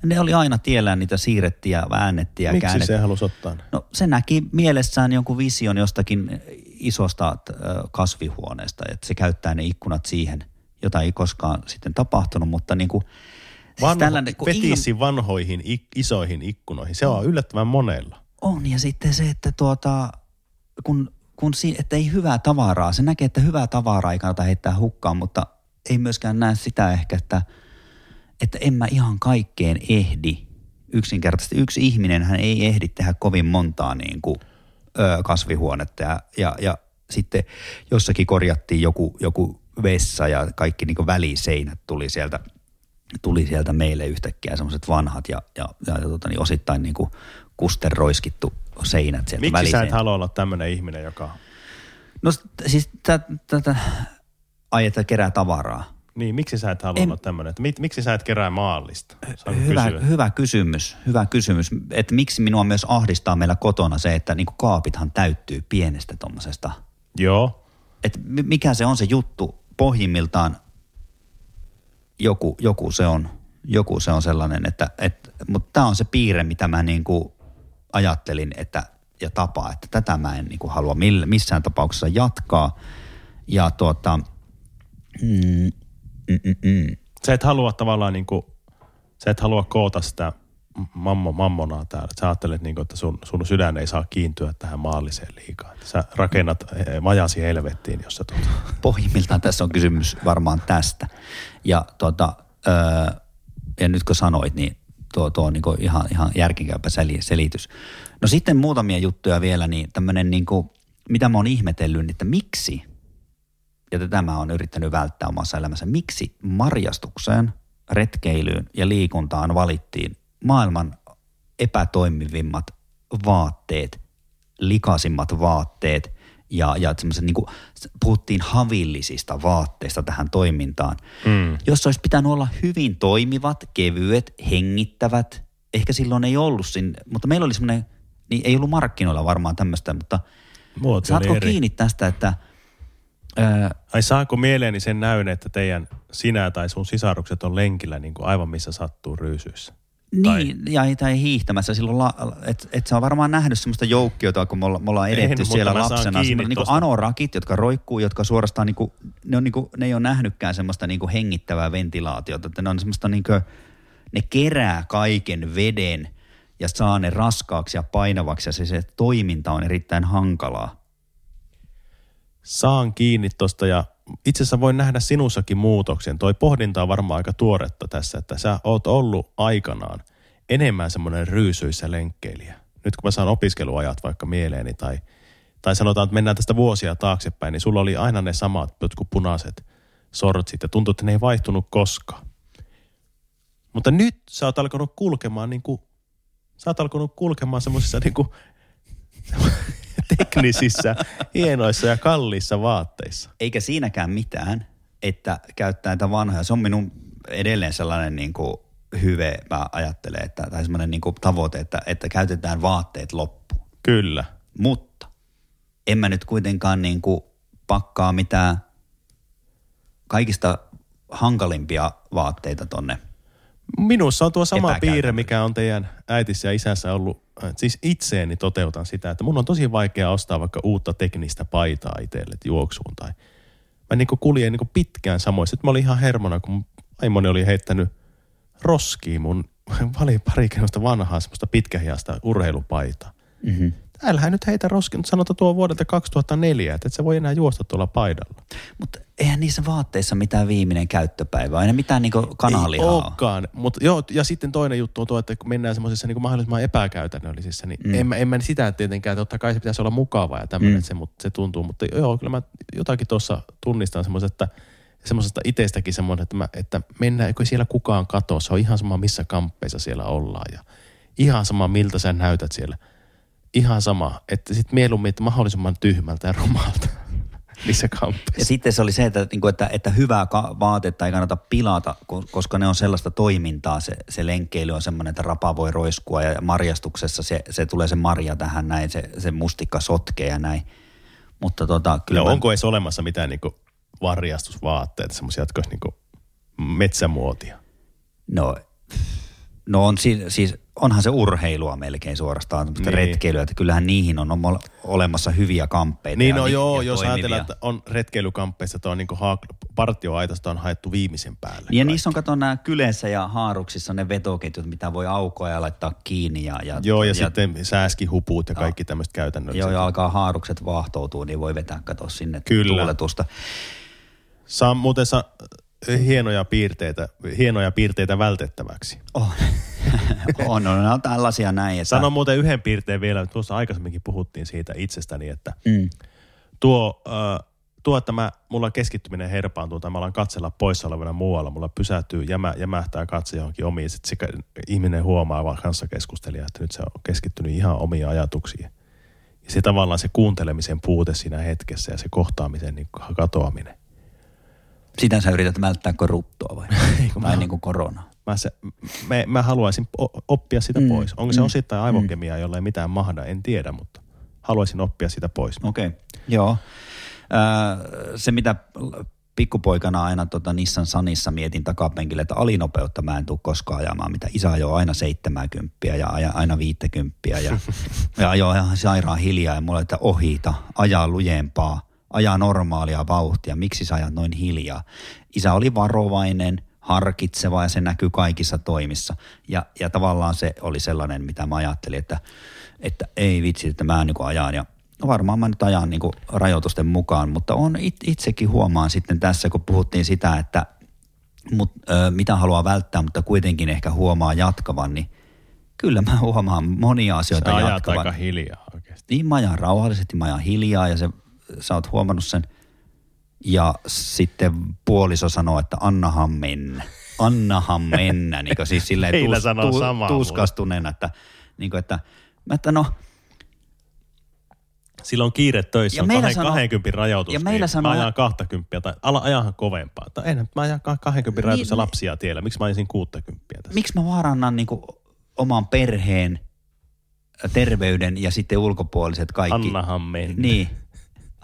Ne oli aina tiellään, niitä siirrettiin ja väännettiin ja Miksi käännettiin. se halusi ottaa ne? No se näki mielessään jonkun vision jostakin isosta kasvihuoneesta, että se käyttää ne ikkunat siihen, jota ei koskaan sitten tapahtunut, mutta niin kuin, Vanho, siis tällainen, kun petiisi ilma... vanhoihin ik, isoihin ikkunoihin, se on yllättävän monella. On ja sitten se, että tuota, kun, kun si, että ei hyvää tavaraa, se näkee, että hyvää tavaraa ei kannata heittää hukkaan, mutta ei myöskään näe sitä ehkä, että, että en mä ihan kaikkeen ehdi. Yksinkertaisesti yksi ihminen hän ei ehdi tehdä kovin montaa niin kuin, ö, kasvihuonetta ja, ja, ja sitten jossakin korjattiin joku, joku vessa ja kaikki niin väliseinät tuli sieltä, tuli sieltä meille yhtäkkiä semmoiset vanhat ja, ja, ja, ja tota, niin osittain niin kuin kusten roiskittu seinät sieltä Miksi sä et halua olla tämmöinen ihminen, joka... No siis tätä, ai että kerää tavaraa. Niin, miksi sä et halua en... olla tämmöinen? Että miksi sä et kerää maallista? Hyvä, hyvä kysymys, hyvä kysymys. Että miksi minua myös ahdistaa meillä kotona se, että niinku kaapithan täyttyy pienestä tuommoisesta. Joo. Että mikä se on se juttu pohjimmiltaan, joku, joku se on, joku se on sellainen, että, että mutta tämä on se piirre, mitä mä niinku ajattelin, että ja tapa, että tätä mä en niinku halua missään tapauksessa jatkaa. Ja tuota, mm, Mm-mm. Sä et halua tavallaan niin kuin, sä et halua koota sitä mammo, mammonaa täällä. Sä ajattelet, niin kuin, että sun, sun sydän ei saa kiintyä tähän maalliseen liikaa. Sä rakennat eh, majasi helvettiin, jos sä tuota. Pohjimmiltaan tässä on kysymys varmaan tästä. Ja, tuota, öö, ja nyt kun sanoit, niin tuo, tuo on niin ihan, ihan järkikäypä selitys. No sitten muutamia juttuja vielä, niin tämmöinen niin kuin, mitä mä oon ihmetellyt, niin että miksi – ja tätä mä oon yrittänyt välttää omassa elämässä. Miksi marjastukseen, retkeilyyn ja liikuntaan valittiin maailman epätoimivimmat vaatteet, likasimmat vaatteet ja, ja niin kuin, puhuttiin havillisista vaatteista tähän toimintaan. Mm. Jos olisi pitänyt olla hyvin toimivat, kevyet, hengittävät, ehkä silloin ei ollut siinä, mutta meillä oli semmoinen, niin ei ollut markkinoilla varmaan tämmöistä, mutta Muoto saatko kiinni tästä, että – Ää... Ai saako mieleeni sen näyn, että teidän sinä tai sun sisarukset on lenkillä niin kuin aivan missä sattuu ryysyissä? Niin, tai... ja tai hiihtämässä silloin, la, että et sä on varmaan nähnyt semmoista joukkiota, kun me, olla, me ollaan edetty en, siellä lapsena. Niin kuin anorakit, jotka roikkuu, jotka suorastaan, niin kuin, ne, on, niin kuin, ne ei ole nähnytkään semmoista niin kuin hengittävää ventilaatiota. Että ne on semmoista niin kuin, ne kerää kaiken veden ja saa ne raskaaksi ja painavaksi ja se, se toiminta on erittäin hankalaa saan kiinni tuosta ja itse asiassa voin nähdä sinussakin muutoksen. Toi pohdinta on varmaan aika tuoretta tässä, että sä oot ollut aikanaan enemmän semmoinen ryysyissä lenkkeilijä. Nyt kun mä saan opiskeluajat vaikka mieleeni tai, tai sanotaan, että mennään tästä vuosia taaksepäin, niin sulla oli aina ne samat jotkut punaiset sortsit ja tuntuu, että ne ei vaihtunut koskaan. Mutta nyt sä oot alkanut kulkemaan niin kuin, sä oot alkanut kulkemaan semmoisissa niin kuin, teknisissä, hienoissa ja kalliissa vaatteissa. Eikä siinäkään mitään, että käyttää näitä vanhoja. Se on minun edelleen sellainen niin kuin hyve, mä ajattelen, että, tai semmoinen niin kuin tavoite, että, että käytetään vaatteet loppuun. Kyllä. Mutta en mä nyt kuitenkaan niin kuin pakkaa mitään kaikista hankalimpia vaatteita tonne Minussa on tuo sama piirre, mikä on teidän äitissä ja isässä ollut. Äh, siis itseeni toteutan sitä, että mun on tosi vaikea ostaa vaikka uutta teknistä paitaa itselle juoksuun. Tai mä niin kuljen niin pitkään samoin. Sitten mä olin ihan hermona, kun aimoni oli heittänyt roskiin mun [laughs] pari vanhaa semmoista pitkähiasta urheilupaitaa. Mm-hmm älä nyt heitä roskin, sanota tuo vuodelta 2004, että et se voi enää juosta tuolla paidalla. Mutta eihän niissä vaatteissa mitään viimeinen käyttöpäivä, ei mitään niinku kanalihaa. Ei olekaan, mutta joo, ja sitten toinen juttu on tuo, että kun mennään semmoisissa niinku mahdollisimman epäkäytännöllisissä, niin mm. en, en mä sitä tietenkään, että totta kai se pitäisi olla mukavaa ja tämmöinen, mm. se, mutta se tuntuu, mutta joo, kyllä mä jotakin tuossa tunnistan semmoisen, että semmoisesta itsestäkin semmoinen, että, mä, että mennään, kun siellä kukaan katoa, se on ihan sama missä kamppeissa siellä ollaan ja ihan sama miltä sä näytät siellä. Ihan sama, että sitten mieluummin, että mahdollisimman tyhmältä ja rumalta [laughs] niissä. Ja sitten se oli se, että, niin kuin, että, että hyvää vaatetta ei kannata pilata, ko- koska ne on sellaista toimintaa. Se, se lenkkeily on semmoinen, että rapa voi roiskua ja marjastuksessa se, se tulee se marja tähän näin, se, se mustikka sotkee ja näin. Mutta tota, kyllä Ja mä- onko edes olemassa mitään niinku varjastusvaatteita, semmoisia, jotka olisi niinku metsämuotia? No, no on siis, siis, onhan se urheilua melkein suorastaan, mutta Niin. retkeilyä, että kyllähän niihin on olemassa hyviä kamppeita. Niin no joo, jos toimivia. ajatellaan, että on retkeilykamppeissa, että on niinku haak- partioaitasta on haettu viimeisen päälle. Niin ja niissä on kato nämä kyleissä ja haaruksissa ne vetoketjut, mitä voi aukoa ja laittaa kiinni. Ja, ja, Joo, ja, ja sitten sääskihupuut ja kaikki tämmöiset käytännölliset. Joo, ja alkaa haarukset vahtoutua, niin voi vetää kato sinne Kyllä. tuuletusta. Saa muuten sa- hienoja piirteitä, hienoja piirteitä vältettäväksi. On. [laughs] on, on, on tällaisia näin. Että, Sano muuten yhden piirteen vielä, tuossa aikaisemminkin puhuttiin siitä itsestäni, että mm, tuo, äh, tuo että mä, mulla keskittyminen herpaantuu tai mä alan katsella poissa olevana muualla, mulla pysähtyy, jämä, jämähtää katse johonkin omiin, sitten ihminen huomaa vaan kanssa keskustelija, että nyt se on keskittynyt ihan omiin ajatuksiin. Ja se tavallaan se kuuntelemisen puute siinä hetkessä ja se kohtaamisen niin katoaminen. Sitä sä yrität välttää kuin ruttoa vai? [laughs] kun tai mä- niin kuin korona. Mä, se, mä, mä haluaisin oppia sitä Mm, mm, pois. Onko se mm, osittain aivokemiaa, jolla ei mitään mahda, en tiedä, mutta haluaisin oppia sitä pois. Okei, okay. joo. Öö, se mitä pikkupoikana aina tota Nissan Sanissa mietin takapenkille, että alinopeutta mä en tule koskaan ajamaan, mitä isä ajoi aina 70 ja aja aina 50 ja, [laughs] ja ajoi ihan sairaan hiljaa ja mulla että ohita, ajaa lujempaa, ajaa normaalia vauhtia, miksi sä ajat noin hiljaa. Isä oli varovainen, harkitseva ja se näkyy kaikissa toimissa. Ja, ja tavallaan se oli sellainen, mitä mä ajattelin, että, että ei vitsi, että mä niin ajan ja No varmaan mä nyt ajan niin rajoitusten mukaan, mutta on it, itsekin huomaan sitten tässä, kun puhuttiin sitä, että mut, ö, mitä haluaa välttää, mutta kuitenkin ehkä huomaa jatkavan, niin kyllä mä huomaan monia asioita Sä jatkavan. aika hiljaa oikeasti. Niin mä ajan rauhallisesti, mä ajan hiljaa ja se, sä oot huomannut sen. Ja sitten puoliso sanoo, että annahan mennä. Annahan mennä. niin kuin siis silleen samaa mulle. tuskastuneena, että, niin kuin, että, että no, Sillä on kiire töissä, Ja on meillä kahden, sanoo- 20 rajoitus, ja meillä niin sanoo- mä ajan 20 tai ala ajahan kovempaa. Tai en, mä ajan 20 Niin, rajoitussa niin. lapsia tiellä. Miksi mä ajisin 60 tässä? miksi mä vaarannan niin kuin oman perheen terveyden ja sitten ulkopuoliset kaikki. Annahan mennä. Niin.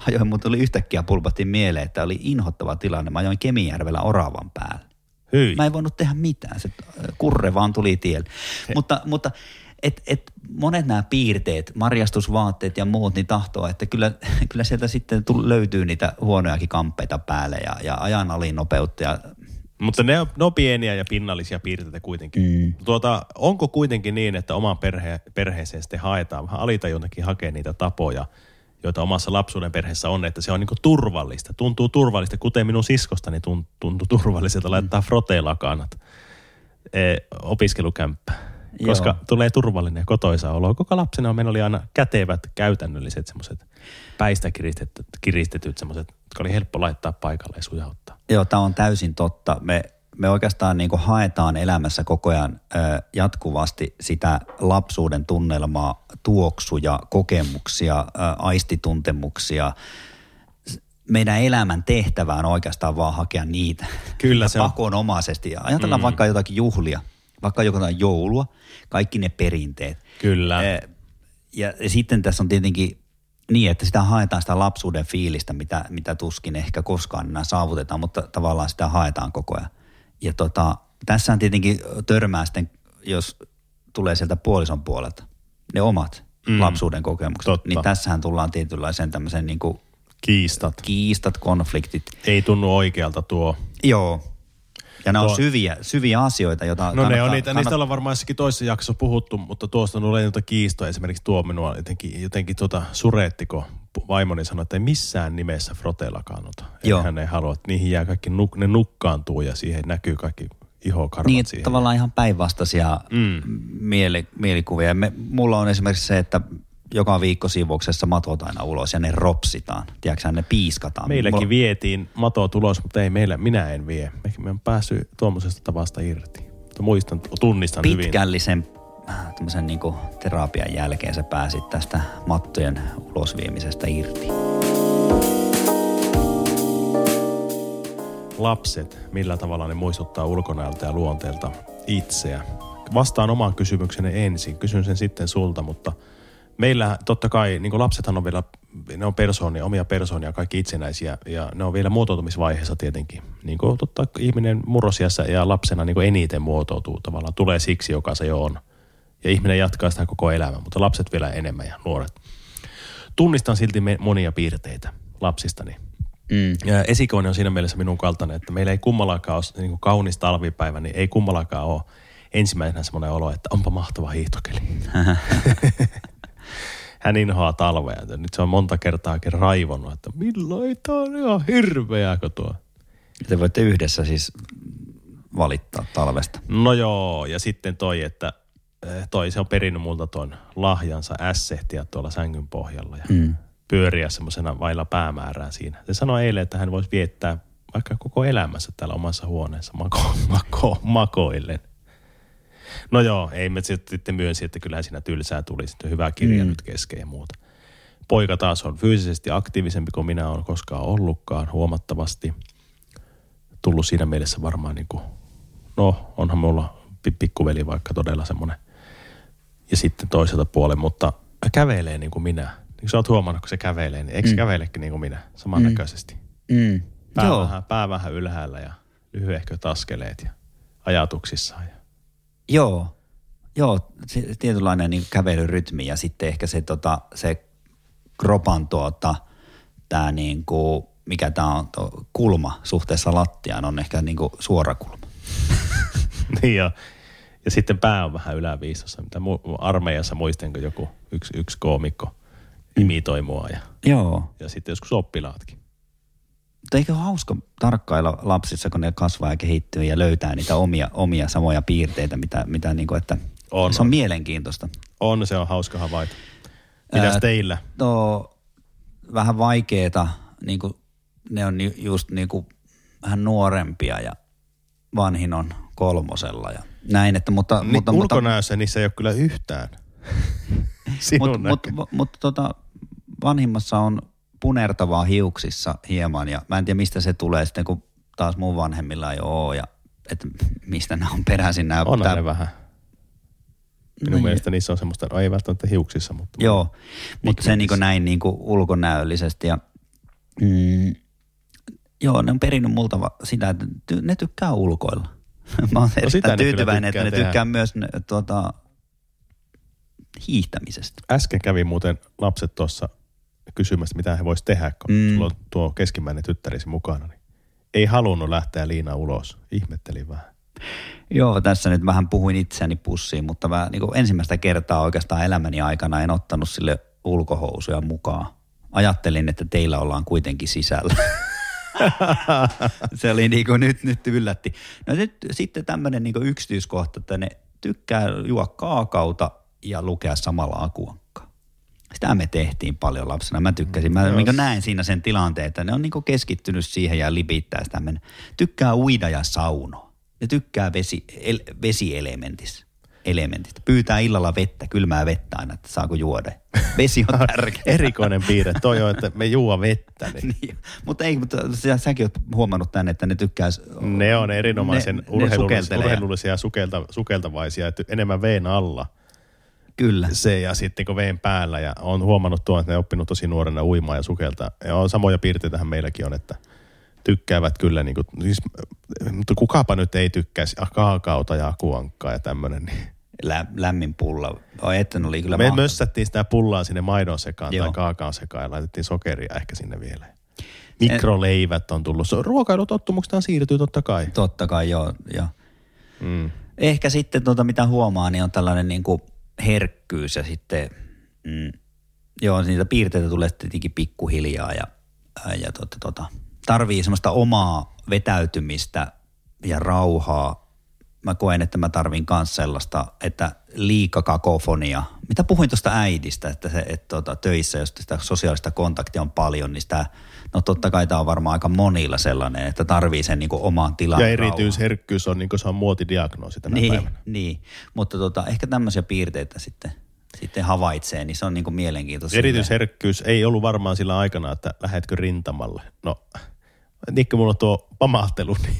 Ajoin, mutta tuli yhtäkkiä pulpattiin mieleen, että oli inhottava tilanne. Mä ajoin Kemijärvellä oravan päällä. Hyi. Mä en voinut tehdä mitään. Se kurre vaan tuli tielle. Mutta, mutta et, et monet nämä piirteet, marjastusvaatteet ja muut, niin tahtoo, että kyllä, [laughs] kyllä sieltä sitten tull, löytyy niitä huonojakin kamppeita päälle ja, ja ajan alinopeutta ja Mutta ne on, ne on pieniä ja pinnallisia piirteitä kuitenkin. Mm. Tuota, onko kuitenkin niin, että oman perhe, perheeseen sitten haetaan vähän alitajuntakin hakea niitä tapoja, joita omassa lapsuuden perheessä on, että se on niinku turvallista. Tuntuu turvallista, kuten minun siskostani tun- tuntui turvalliselta laittaa Mm. froteilakanat e, opiskelukämppä. Joo. Koska tulee turvallinen ja kotoisa olo. Koko lapsena meillä oli aina kätevät, käytännölliset semmoiset päistä kiristetyt, kiristetyt semmoiset, jotka oli helppo laittaa paikalle ja sujauttaa. Joo, tämä on täysin totta. Me, me oikeastaan niin haetaan elämässä koko ajan ö, jatkuvasti sitä lapsuuden tunnelmaa, tuoksuja, kokemuksia, ö, aistituntemuksia. Meidän elämän tehtävä on oikeastaan vaan hakea niitä. Kyllä se on. Pakonomaisesti. Ja Ajatellaan mm. vaikka jotakin juhlia, vaikka jotain joulua, kaikki ne perinteet. Kyllä. Eh, Ja sitten tässä on tietenkin niin, että sitä haetaan sitä lapsuuden fiilistä, mitä, mitä tuskin ehkä koskaan enää saavutetaan, mutta tavallaan sitä haetaan koko ajan. Ja tota, tässä on tietenkin törmää sitten, jos tulee sieltä puolison puolelta, ne omat Mm. lapsuuden kokemukset. Totta. Niin tässähän tullaan tietynlaiseen tämmöisen niin kuin Kiistat. kiistat, konfliktit. Ei tunnu oikealta tuo. Joo. Ja nämä on syviä, syviä asioita, joita No ne on niitä, kannattaa- niistä ollaan varmaan jossakin toisessa jaksossa puhuttu, mutta tuosta on ollut noita kiistoja. Esimerkiksi tuo minua jotenkin, jotenkin tuota sureettiko vaimoni sanoi, että ei missään nimessä froteillakaan ota. Joo. Hän ei halua, että niihin jää kaikki, nuk, ne nukkaantuu ja siihen näkyy kaikki ihokarvat Niin, siihen. tavallaan ihan päinvastaisia Mm. mieli, mielikuvia. Me, mulla on esimerkiksi se, että joka viikko siivouksessa matot aina ulos ja ne ropsitaan. Tiedätkö ne piiskataan. Meilläkin Mulla- vietiin matoa tulos, mutta ei meillä, minä en vie. Me, me on päässyt tuommoisesta tavasta irti. Mutta muistan, tunnistan hyvin. pitkällisen äh, tämmöisen niinku terapian jälkeen sä pääsit tästä mattojen ulosviemisestä irti. Lapset, millä tavalla ne muistuttaa ulkonäöltä ja luonteelta itseä. Vastaan omaan kysymykseni ensin, kysyn sen sitten sulta, mutta meillä totta kai, niin kuin lapsethan on vielä, ne on persoonia, omia persoonia, kaikki itsenäisiä ja ne on vielä muotoutumisvaiheessa tietenkin. Niin kuin totta ihminen murrosiassa ja lapsena niin kuin eniten muotoutuu tavallaan, tulee siksi, joka se jo on. Ja ihminen jatkaa sitä koko elämää, mutta lapset vielä enemmän ja nuoret. Tunnistan silti monia piirteitä lapsistani. Mm. Ja esikoinen on siinä mielessä minun kaltainen, että meillä ei kummallakaan ole niin kuin kaunis talvipäivä, niin ei kummallakaan ole ensimmäisenä semmoinen olo, että onpa mahtava hiihtokeli. [laughs] Hän inhoaa talvea. Nyt se on monta kertaa raivonnut, että milloin tämä on ihan hirveää tuo. Te voitte yhdessä siis valittaa talvesta. No joo, ja sitten toi, että toi se on perinnyt multa ton lahjansa ässehtiä tuolla sängyn pohjalla ja Mm. pyöriä semmoisena vailla päämäärää siinä. Se sanoi eilen, että hän voisi viettää vaikka koko elämänsä täällä omassa huoneessa mako, [laughs] mako, makoillen. No joo, ei me sitten myönsi, että kyllähän siinä tylsää tuli. Sitten hyvä kirja mm. nyt kesken ja muuta. Poika taas on fyysisesti aktiivisempi kuin minä olen koskaan ollutkaan huomattavasti. Tullut siinä mielessä varmaan niin kuin, no onhan mulla pi- pikkuveli vaikka todella semmoinen. Ja sitten toiselta puolen, mutta kävelee niin kuin minä. Niin sä oot huomannut, kun se kävelee, niin eikö se kävelekin niin kuin minä samannäköisesti? Mm. Pää, Joo. vähän, pää vähän ylhäällä ja lyhyehköt askeleet ja ajatuksissaan. Ja. Joo, joo, se, tietynlainen niin kävelyrytmi ja sitten ehkä se, tota, se kropan tuota, tämä niin kuin, mikä tämä on, tuo kulma suhteessa lattiaan on ehkä niin kuin suora kulma. [laughs] niin ja, ja sitten pää on vähän yläviistossa, mitä mu- armeijassa muistan, kun joku yksi, yksi koomikko imitoi mua ja, Joo, ja sitten joskus oppilaatkin. mutta eikö ole hauska tarkkailla lapsissa, kun ne kasvaa ja kehittyy ja löytää niitä omia, omia samoja piirteitä, mitä, mitä niin kuin, että On, se on mielenkiintoista. On, se on hauska havaita. Mitäs Ää, teillä? No, vähän vaikeeta, niin kuin, ne on ju- just niin kuin vähän nuorempia ja vanhin on kolmosella ja näin, että mutta, Ni, mutta, mutta, ulkonäössä niissä ei ole kyllä yhtään. [laughs] Sinun mutta, mutta, näkö- mutta, mutta tota, vanhimmassa on punertavaa hiuksissa hieman ja mä en tiedä mistä se tulee sitten, kun taas mun vanhemmilla ei ole ja että mistä nämä on peräisin nämä. Onhan tää- ne vähän. Minun Niin. mielestä niissä on semmoista, no ei välttämättä hiuksissa, mutta Joo, mutta se niin näin niin ulkonäöllisesti ja mm, joo, ne on perinnyt multa sitä, että ne tykkää ulkoilla. Mä oon erittäin kyllä tyytyväinen, että ne tehdä. tykkää myös ne, tuota, hiihtämisestä. äsken kävi muuten lapset tuossa kysymässä, mitä he vois tehdä, kun Mm. mm. sulla on tuo keskimmäinen tyttärisi mukana. Niin ei halunnut lähteä Liina ulos. Ihmettelin vähän. Joo, tässä nyt vähän puhuin itseäni pussiin, mutta mä niin ensimmäistä kertaa oikeastaan elämäni aikana en ottanut sille ulkohousuja mukaan. Ajattelin, että teillä ollaan kuitenkin sisällä. [laughs] [laughs] se oli niin kuin nyt, nyt yllätti. No nyt sitten tämmöinen niin yksityiskohta, että ne tykkää juo kaakauta ja lukea samalla akuankkaa. Sitä me tehtiin paljon lapsena. Mä tykkäsin. Mä niin näen siinä sen tilanteen, että ne on niin keskittynyt siihen ja lipittää sitä. Tykkää uida ja saunoa. Ne tykkää vesi, el, vesielementistä. Elementistä. Pyytää illalla vettä, kylmää vettä aina, että saako juoda. Vesi on [laughs] tärkeä. Erikoinen piirre. Toi on, että me juo vettä. Niin. [laughs] niin, mutta ei, mutta sä, säkin oot huomannut tänne, että ne tykkää... Ne on erinomaisen ne, ne urheilullis- sukeltelee. urheilullisia ja sukelta, sukeltavaisia, että enemmän veen alla Kyllä. se ja sitten kun veen päällä. Ja on huomannut tuon, että ne on oppinut tosi nuorena uimaan ja sukeltaa. Ja on samoja piirteitähän meilläkin on, että tykkäävät kyllä, niin kuin, siis, mutta kukapa nyt ei tykkäisi kaakauta ja akuankkaa ja tämmöinen. Niin. Lä, lämmin pulla. Oi, että oli kyllä Me mössättiin sitä pullaa sinne maidon sekaan Joo. tai kaakaon sekaan ja laitettiin sokeria ehkä sinne vielä. Mikroleivät on tullut. Se- Ruokailutottumuksethan siirtyy totta kai. Totta kai, joo. joo. Mm. Ehkä sitten tuota, mitä huomaa, niin on tällainen niin kuin herkkyys ja sitten, mm, joo, niitä piirteitä tulee tietenkin pikkuhiljaa ja, ja tota, tota, tarvii semmoista omaa vetäytymistä ja rauhaa. Mä koen, että mä tarvin myös sellaista, että liika kakofonia, Mitä puhuin tuosta äidistä, että, se, että tota, töissä, jos sitä sosiaalista kontaktia on paljon, niin sitä, no totta kai tämä on varmaan aika monilla sellainen, että tarvii sen niin oman tilan Ja erityisherkkyys on, niin kuin se on muotidiagnoosi tänä niin, päivänä. Niin, mutta tota, ehkä tämmöisiä piirteitä sitten, sitten havaitsee, niin se on niin kuin mielenkiintoista. Erityisherkkyys ei ollut varmaan sillä aikana, että lähetkö rintamalle. No, niin kuin mulla on tuo pamahtelu, [laughs] niin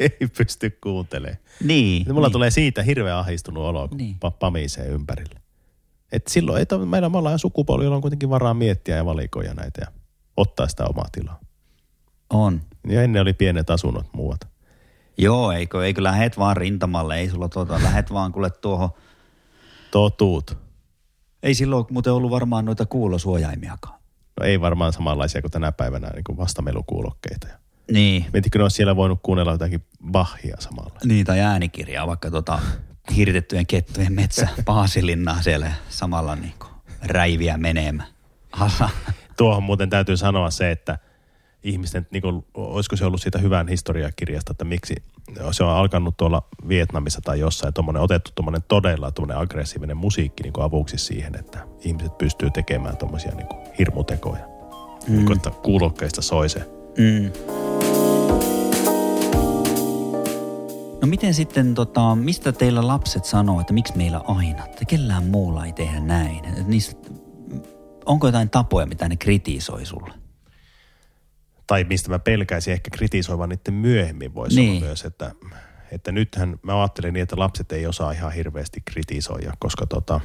ei pysty kuuntelemaan. Niin. Mulla niin. tulee siitä hirveän ahistunut olo, kun Niin. niin. pamisee ympärille. Et silloin ei, to- meillä me ollaan sukupolvi, jolla on kuitenkin varaa miettiä ja valikoja näitä ja ottaa sitä omaa tilaa. On. Ja ennen oli pienet asunnot muuta. Joo, eikö, eikö lähet vaan rintamalle, ei sulla tuota, lähet vaan kuule tuohon. Totuut. Ei silloin muuten ollut varmaan noita kuulosuojaimiakaan. No ei varmaan samanlaisia kuin tänä päivänä niin kuin vastamelukuulokkeita. Niin. Miettikö ne olisi siellä voinut kuunnella jotakin Bachia samalla? Niin, tai äänikirjaa, vaikka tota hirtettyjen kettujen metsä [laughs] Paasilinnaa siellä samalla niin kuin räiviä menemään. Tuohon muuten täytyy sanoa se, että ihmisten, niin kuin, olisiko se ollut siitä hyvän historiakirjasta, että miksi se on alkanut tuolla Vietnamissa tai jossain, tuommoinen otettu tuommoinen todella tuommoinen aggressiivinen musiikki niin kuin avuksi siihen, että ihmiset pystyy tekemään tuommoisia niin kuin hirmutekoja. Mm. Niin kuin, että kuulokkeista soi se. Mm. No miten sitten, tota, mistä teillä lapset sanoo, että miksi meillä aina, että kellään muulla ei tehdä näin? Niistä, onko jotain tapoja, mitä ne kritisoi sulle? Tai mistä mä pelkäisin ehkä kritisoivan niiden myöhemmin voisi Niin. olla myös, että, että nythän mä ajattelin niin, että lapset ei osaa ihan hirveästi kritisoida, koska tota,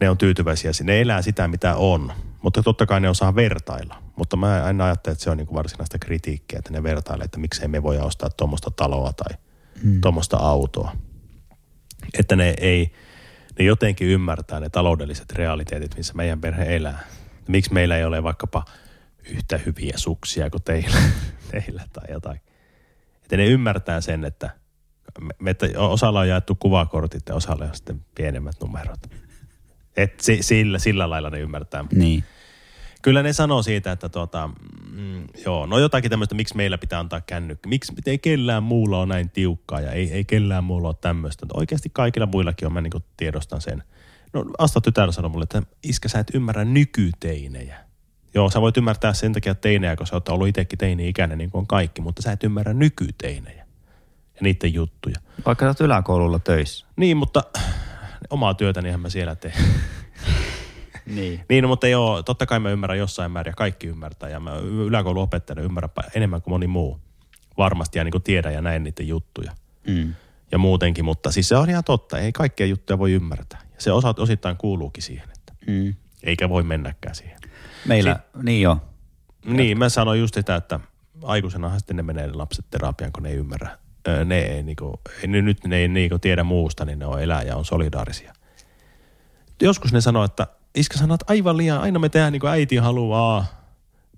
ne on tyytyväisiä, ne elää sitä mitä on, mutta totta kai ne osaa vertailla. Mutta mä en ajattele, että se on niin kuin varsinaista kritiikkiä, että ne vertailee, että miksei me voi ostaa tuommoista taloa tai mm. tuommoista autoa. Että ne ei, ne jotenkin ymmärtää ne taloudelliset realiteetit, missä meidän perhe elää. Miksi meillä ei ole vaikkapa yhtä hyviä suksia kuin teillä, [laughs] teillä tai jotain. Että ne ymmärtää sen, että me, että osalla on jaettu kuvakortit ja osalla on sitten pienemmät numerot. Et si, sillä, sillä lailla ne ymmärtää. Niin. Kyllä ne sanoo siitä, että tota, mm, joo, no jotakin tämmöistä, miksi meillä pitää antaa kännykkä. Miksi ei kellään muulla ole näin tiukkaa ja ei, ei kellään muulla ole tämmöistä. Oikeasti kaikilla muillakin on, mä niin tiedostan sen. No Asta tytär sanoi mulle, että iskä sä et ymmärrä nykyteinejä. Joo, sä voit ymmärtää sen takia teinejä, kun sä oot ollut itsekin teini-ikäinen niin kuin on kaikki, mutta sä et ymmärrä nykyteinejä ja niiden juttuja. Vaikka sä oot yläkoululla töissä. Niin, mutta omaa työtänihän mä siellä teen. [laughs] Niin. Niin, mutta joo, totta kai mä ymmärrän jossain määrin ja kaikki ymmärtää. Ja mä yläkoulun opettajana ymmärrän enemmän kuin moni muu. Varmasti ja niin kuin tiedän ja näen niiden juttuja. Mm. Ja muutenkin, mutta siis se on ihan totta. Ei kaikkia juttuja voi ymmärtää. Ja se osa, osittain kuuluukin siihen, että Mm. eikä voi mennäkään siihen. Meillä, niin joo. Niin, mä sanoin just sitä, että aikuisenahan sitten ne menee ne lapset terapiaan, kun ne ei ymmärrä. Ne ei, niinku, nyt ne ei niinku tiedä muusta, niin ne on elää ja on solidaarisia. Joskus ne sanoo, että iskä sanoo, että aivan liian, aina me tehdään niin kuin äiti haluaa.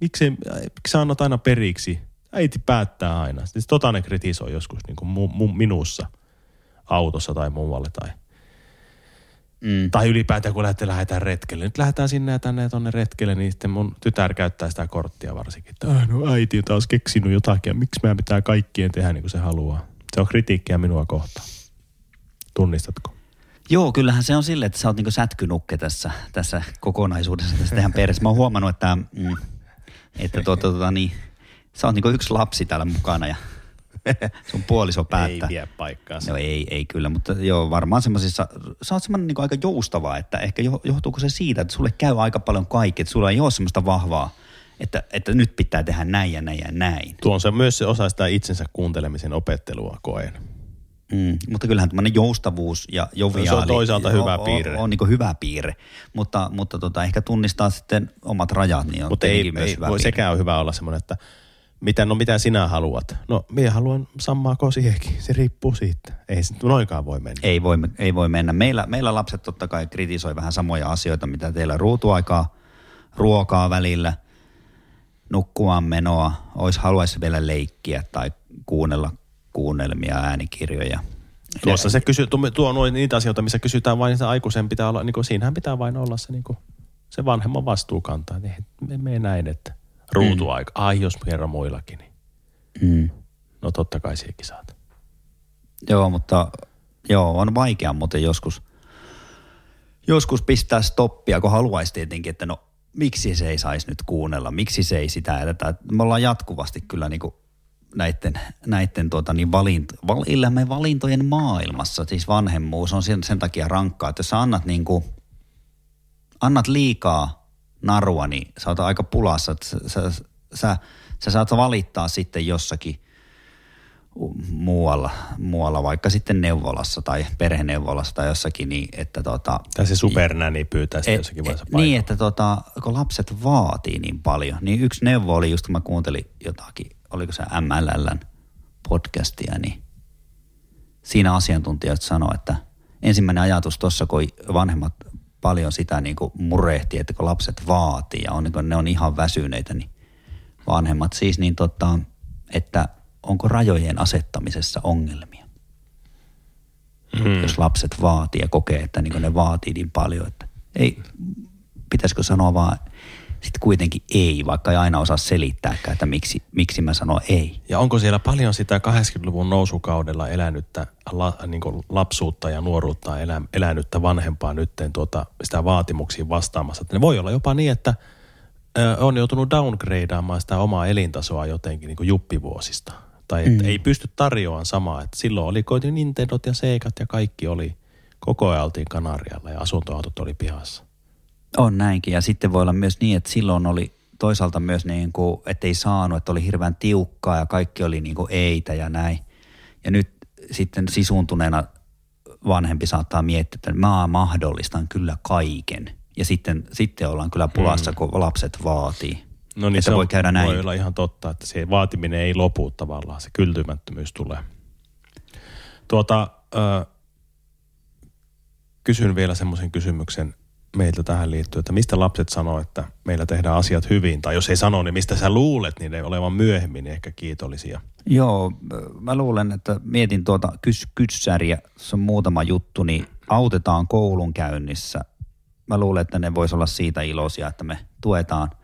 Miksi, miksi sä annat aina periksi? Äiti päättää aina. Siis tota ne kritisoi joskus niin kuin mu, mu, minussa autossa tai muualle tai, Mm. tai ylipäätään kun lähdetään, lähdetään retkelle. Nyt lähdetään sinne ja tänne ja tonne retkelle, niin sitten mun tytär käyttää sitä korttia varsinkin. Että "Ai, no äiti on taas keksinyt jotakin ja miksi meidän pitää kaikkien tehdä niin kuin se haluaa. Se on kritiikkiä minua kohtaan. Tunnistatko? Joo, kyllähän se on silleen, että sä oot niinku sätkynukke tässä, tässä kokonaisuudessa, tässä teidän perheessä. Mä oon huomannut, että, mm, että tuota, tuota, niin, sä oot niinku yksi lapsi täällä mukana ja [laughs] sun puoliso päättää. Ei vie paikkaansa. No ei, ei kyllä, mutta joo, varmaan semmoisissa, sä oot semmoinen niin aika joustava, että ehkä jo- johtuuko se siitä, että sulle käy aika paljon kaikki, että sulla ei ole semmoista vahvaa, että, että nyt pitää tehdä näin ja näin ja näin. Tuo on se myös se osa sitä itsensä kuuntelemisen opettelua koen. Mm, mutta kyllähän tämmöinen joustavuus ja joviaali Se on toisaalta hyvä on, piirre. On, on niin hyvä piirre, mutta, mutta tota, ehkä tunnistaa sitten omat rajat, niin on Mutta ei, myös ei hyvä voi piirre. sekään on hyvä olla semmoinen, että mitä, no mitä sinä haluat? No minä haluan sammaa kosihekin, se riippuu siitä. Ei se noinkaan voi mennä. Ei voi, ei voi mennä. Meillä, meillä lapset totta kai kritisoi vähän samoja asioita, mitä teillä ruutuaikaa, ruokaa välillä, nukkumaan menoa, olisi haluaisi vielä leikkiä tai kuunnella kuunnelmia, äänikirjoja. Tuossa se kysyy, tuo, tuo on niitä asioita, missä kysytään vain, että aikuisen pitää olla, niin kuin, siinähän pitää vain olla se, niin kuin, se vanhemman vastuukantaa. Niin, me, me näin, että ruutuaika, mm. ai jos kerran muillakin, niin Mm. no totta kai siihenkin saat. Joo, mutta joo, on vaikea muuten joskus, joskus pistää stoppia, kun haluaisi tietenkin, että no miksi se ei saisi nyt kuunnella, miksi se ei sitä ja tätä. Me ollaan jatkuvasti kyllä niin kuin näiden, näiden tuota, niin valinto, val, valintojen maailmassa. Siis vanhemmuus on sen, sen takia rankkaa, että jos sä annat, niin kuin, annat liikaa narua, niin sä oot aika pulassa. Että sä, sä, sä, sä saat valittaa sitten jossakin muualla, muualla, vaikka sitten neuvolassa tai perheneuvolassa tai jossakin niin, että tota... Tai se supernäni pyytää sitä jossakin vaiheessa paikalla. Niin, että tota, kun lapset vaatii niin paljon, niin yksi neuvo oli just, kun mä kuuntelin jotakin, oliko se MLLn podcastia, niin siinä asiantuntijat sanoi, että ensimmäinen ajatus tuossa, kun vanhemmat paljon sitä niin kuin murehtii, että kun lapset vaatii ja on, niin kuin ne on ihan väsyneitä, niin vanhemmat siis, niin tota, että onko rajojen asettamisessa ongelmia. Hmm. Jos lapset vaatii ja kokee, että niin ne vaatii niin paljon, että ei, pitäisikö sanoa vaan sitten kuitenkin ei, vaikka ei aina osaa selittääkään, että miksi, miksi mä sanon ei. Ja onko siellä paljon sitä 80-luvun nousukaudella elänyttä la, niin lapsuutta ja nuoruutta elä, elänyttä vanhempaa nytten tuota, sitä vaatimuksiin vastaamassa? Että ne voi olla jopa niin, että ö, on joutunut downgradeaamaan sitä omaa elintasoa jotenkin niin kuin juppivuosista. Tai että mm. ei pysty tarjoamaan samaa. Että silloin oli koitin Nintendot ja Seikat ja kaikki oli, koko ajan oltiin Kanarialla ja asuntoautot oli pihassa. On näinkin ja sitten voi olla myös niin, että silloin oli toisaalta myös niin kuin, että ei saanut, että oli hirveän tiukkaa ja kaikki oli niin kuin eitä ja näin. Ja nyt sitten sisuntuneena vanhempi saattaa miettiä, että mä mahdollistan kyllä kaiken. Ja sitten, sitten ollaan kyllä pulassa, mm. kun lapset vaatii. No niin, että se voi käydä näin. Voi olla ihan totta, että se vaatiminen ei lopu tavallaan, se kyltymättömyys tulee. Tuota, äh, kysyn vielä semmoisen kysymyksen meiltä tähän liittyen, että mistä lapset sanoo, että meillä tehdään asiat hyvin, tai jos ei sano, niin mistä sä luulet niiden olevan myöhemmin niin ehkä kiitollisia? Joo, mä luulen, että mietin tuota kys- kyssäriä, se on muutama juttu, niin autetaan koulun käynnissä. Mä luulen, että ne vois olla siitä iloisia, että me tuetaan –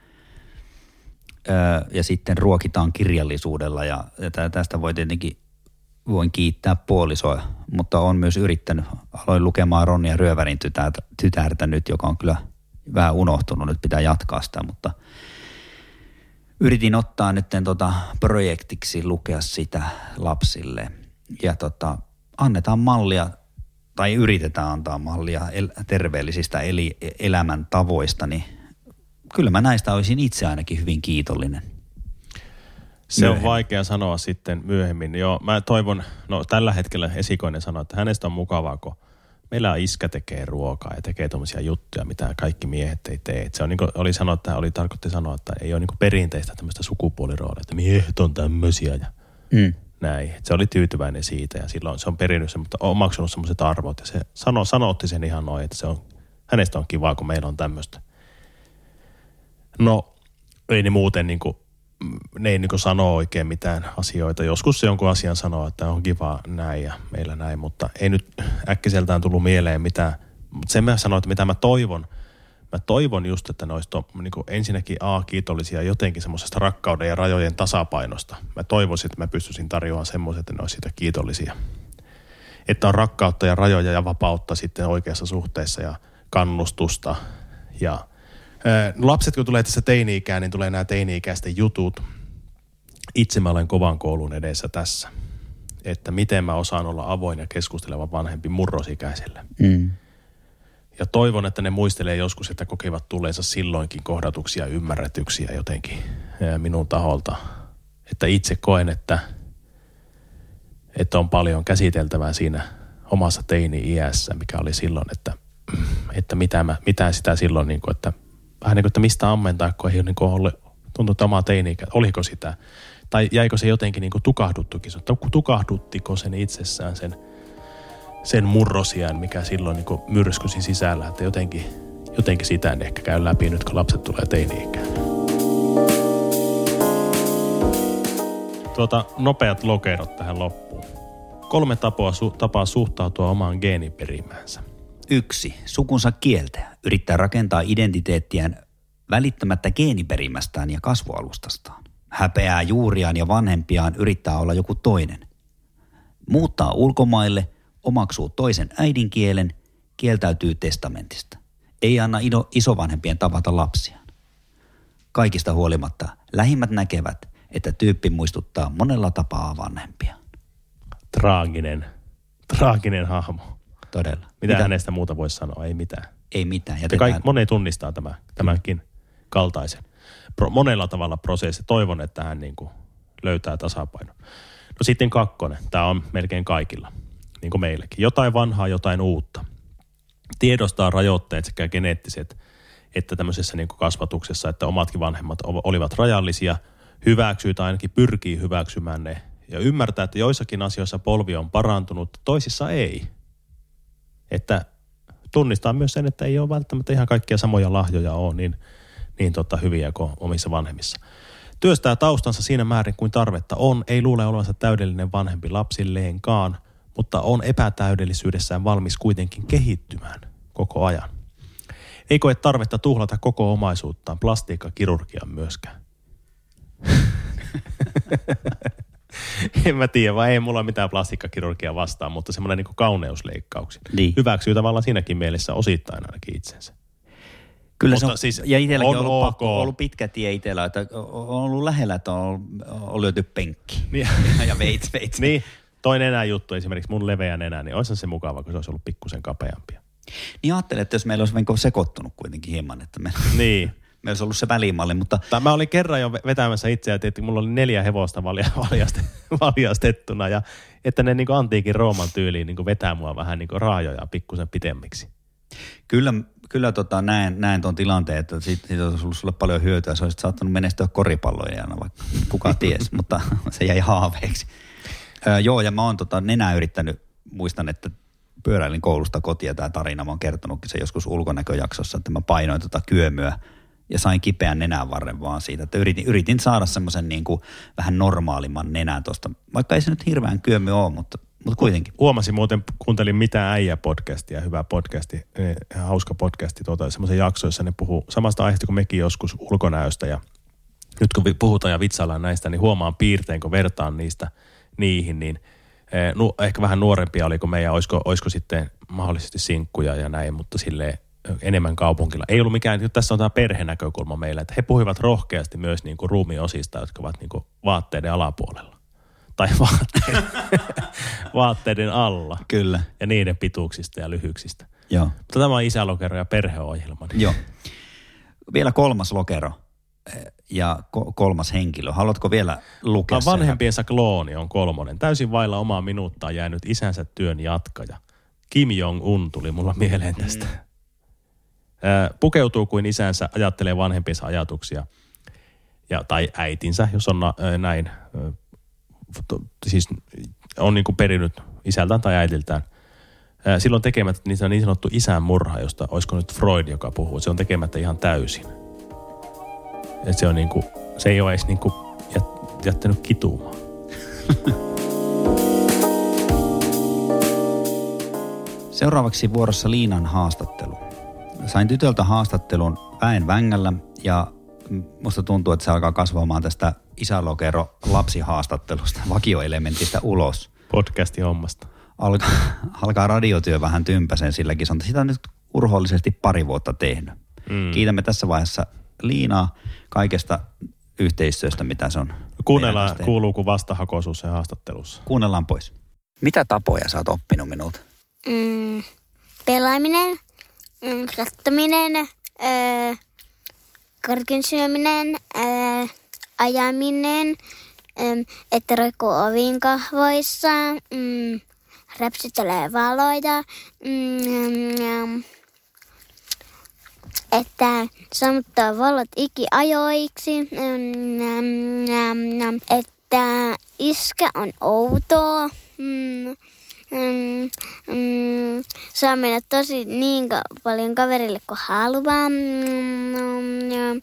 ja sitten ruokitaan kirjallisuudella ja, ja tästä voi tietenkin voin kiittää puolisoa, mutta on myös yrittänyt, aloin lukemaan Ronja Ryövärin tytärtä, tytärtä nyt, joka on kyllä vähän unohtunut, nyt pitää jatkaa sitä, mutta yritin ottaa nyt tota projektiksi lukea sitä lapsille. Ja tota, annetaan mallia tai yritetään antaa mallia el- terveellisistä eli- elämäntavoista, niin kyllä mä näistä olisin itse ainakin hyvin kiitollinen. Se myöhemmin. on vaikea sanoa sitten myöhemmin. Joo, mä toivon, no tällä hetkellä esikoinen sanoo, että hänestä on mukavaa, kun meillä iskä tekee ruokaa ja tekee tuommoisia juttuja, mitä kaikki miehet ei tee. Et se on niin kuin, oli sanoa, että oli tarkoitti sanoa, että ei ole niin perinteistä tämmöistä sukupuoliroolia, että miehet on tämmöisiä ja mm. näin. Et se oli tyytyväinen siitä ja silloin se on perinnyt se, mutta on omaksunut semmoiset arvot ja se sano, sanotti sen ihan noin, että se on, hänestä on kivaa, kun meillä on tämmöistä – No, ei ne muuten niin kuin, ne ei niin sano oikein mitään asioita. Joskus se jonkun asian sanoo, että on kiva näin ja meillä näin, mutta ei nyt äkkiseltään tullut mieleen mitään. Mutta sen mä sanoin, että mitä mä toivon, mä toivon just, että ne olisi niin ensinnäkin A, kiitollisia jotenkin semmoisesta rakkauden ja rajojen tasapainosta. Mä toivoisin, että mä pystyisin tarjoamaan semmoiset, että ne olisi siitä kiitollisia. Että on rakkautta ja rajoja ja vapautta sitten oikeassa suhteessa ja kannustusta ja – Lapset, kun tulee tässä teini-ikään, niin tulee nämä teini-ikäisten jutut. Itse mä olen kovan koulun edessä tässä. Että miten mä osaan olla avoin ja keskusteleva vanhempi murrosikäiselle. Mm. Ja toivon, että ne muistelee joskus, että kokevat tuleensa silloinkin kohdatuksia ymmärretyksiä jotenkin minun taholta. Että itse koen, että, että on paljon käsiteltävää siinä omassa teini-iässä, mikä oli silloin, että, että mitä, mä, mitä sitä silloin, niin kuin, että vähän niin kuin, että mistä ammentaa, kun ei ole niin ollut, tuntuu, oma teini oliko sitä. Tai jäikö se jotenkin niin kuin tukahduttukin, tukahduttiko sen itsessään sen, sen murrosian, mikä silloin niin myrskysi sisällä, että jotenkin, jotenkin sitä en ehkä käy läpi nyt, kun lapset tulee teini-ikään. Tuota, nopeat lokerot tähän loppuun. Kolme tapaa, su, tapaa suhtautua omaan geeniperimäänsä. Yksi. Sukunsa kieltä yrittää rakentaa identiteettiään välittämättä geeniperimästään ja kasvualustastaan. Häpeää juuriaan ja vanhempiaan yrittää olla joku toinen. Muuttaa ulkomaille, omaksuu toisen äidinkielen, kieltäytyy testamentista. Ei anna isovanhempien tavata lapsiaan. Kaikista huolimatta lähimmät näkevät, että tyyppi muistuttaa monella tapaa vanhempia. Traaginen, traaginen hahmo. Todella. Mitä, Mitä? hänestä muuta voisi sanoa? Ei mitään. Ei mitään. Ja kaikki, moni tunnistaa tämä, tämänkin kaltaisen. Pro, monella tavalla prosessi. Toivon, että hän niin kuin löytää tasapainon. No sitten kakkonen. Tämä on melkein kaikilla, niin kuin meillekin. Jotain vanhaa, jotain uutta. Tiedostaa rajoitteet sekä geneettiset että tämmöisessä niin kasvatuksessa, että omatkin vanhemmat olivat rajallisia, hyväksyy tai ainakin pyrkii hyväksymään ne ja ymmärtää, että joissakin asioissa polvi on parantunut, toisissa ei. Että tunnistaa myös sen, että ei ole välttämättä ihan kaikkia samoja lahjoja ole niin, niin tota hyviä kuin omissa vanhemmissa. Työstää taustansa siinä määrin kuin tarvetta on, ei luule olevansa täydellinen vanhempi lapsilleenkaan, mutta on epätäydellisyydessään valmis kuitenkin kehittymään koko ajan. Ei koe tarvetta tuhlata koko omaisuuttaan plastiikkakirurgian myöskään. [laughs] [laughs] en mä tiedä, vai ei mulla mitään plastikkakirurgia vastaan, mutta semmoinen niin kauneusleikkauksia. Niin. Hyväksyy tavallaan siinäkin mielessä osittain ainakin itsensä. Kyllä se on, siis ja itselläkin on, ollut, pakko, ollut pitkä tie itsellä, että on ollut lähellä, että on, on lyöty penkki niin. [laughs] ja veits, veits. niin, toi nenä juttu, esimerkiksi mun leveä nenä, niin olisi se mukava, kun se olisi ollut pikkusen kapeampia. Niin ajattelin, että jos meillä olisi sekoittunut kuitenkin hieman, että me... Niin. [laughs] meillä olisi ollut se välimalli, mutta... Tai mä olin kerran jo vetämässä itseä, että mulla oli neljä hevosta valja, [laughs] valjaste, valjastettuna ja että ne niin antiikin Rooman tyyliin niin vetää mua vähän niin raajoja pikkusen pitemmiksi. Kyllä, kyllä tota, näen, näen tuon tilanteen, että siitä, siitä olisi ollut sulle paljon hyötyä. Se olisi saattanut menestyä koripalloijana, vaikka kuka [laughs] ties, mutta [laughs] se jäi haaveeksi. Öö, joo, ja mä oon tota, nenää yrittänyt, muistan, että pyöräilin koulusta kotia tämä tarina. Mä oon kertonutkin se joskus ulkonäköjaksossa, että mä painoin tota kyömyä ja sain kipeän nenänvarren vaan siitä, että yritin, yritin saada semmoisen niin kuin vähän normaalimman nenän tuosta, vaikka ei se nyt hirveän kyömy ole, mutta, mutta kuitenkin. Huomasin muuten, kuuntelin mitä äijä podcastia, hyvä podcasti, eh, hauska podcasti, tuota, semmoisen jakso, jossa ne puhuu samasta aiheesta kuin mekin joskus ulkonäöstä ja nyt kun puhutaan ja vitsaillaan näistä, niin huomaan piirtein, kun vertaan niistä niihin, niin nu, ehkä vähän nuorempia oli kuin meidän, olisiko, olisiko sitten mahdollisesti sinkkuja ja näin, mutta silleen enemmän kaupunkilla. Ei ollut mikään, tässä on tämä perhenäkökulma meillä, että he puhuivat rohkeasti myös niin kuin ruumiosista, jotka ovat niin kuin vaatteiden alapuolella. Tai [laughs] vaatteiden, vaatteiden alla. Kyllä. Ja niiden pituuksista ja lyhyksistä. Joo. Mutta tämä on isälokero ja perheohjelma. Joo. Vielä kolmas lokero eh, ja kolmas henkilö. Haluatko vielä lukea no, Vanhempiensa klooni on kolmonen. Täysin vailla omaa minuuttaa jäänyt isänsä työn jatkaja. Kim Jong-un tuli mulla mieleen tästä. Mm pukeutuu kuin isänsä, ajattelee vanhempiensa ajatuksia. Ja, tai äitinsä, jos on näin, siis on niin kuin perinyt isältään tai äitiltään. Silloin tekemättä niin, niin sanottu isän murha, josta olisiko nyt Freud, joka puhuu. Se on tekemättä ihan täysin. Et se, on niin kuin, se ei ole edes niin kuin jättänyt kituumaan. Seuraavaksi vuorossa Liinan haastattelu sain tytöltä haastattelun väen vängällä ja musta tuntuu, että se alkaa kasvamaan tästä isälokero lapsihaastattelusta, [laughs] vakioelementistä ulos. Podcasti hommasta. Alka, alkaa radiotyö vähän tympäsen silläkin. On sitä nyt urhoollisesti pari vuotta tehnyt. Mm. Kiitämme tässä vaiheessa Liinaa kaikesta yhteistyöstä, mitä se on. Kuunnellaan, kuuluuko vastahakoisuus se haastattelussa? Kuunnellaan pois. Mitä tapoja sä oot oppinut minulta? Mm, pelaaminen, mm, kattominen, öö, karkin syöminen, ajaminen, että roikkuu ovin kahvoissa, mm, räpsyttelee valoja, mm, että sammuttaa valot ikiajoiksi, mm, että iskä on outoa, mm, mm, mm, saa mennä tosi niin paljon kaverille kuin haluaa mm, ja,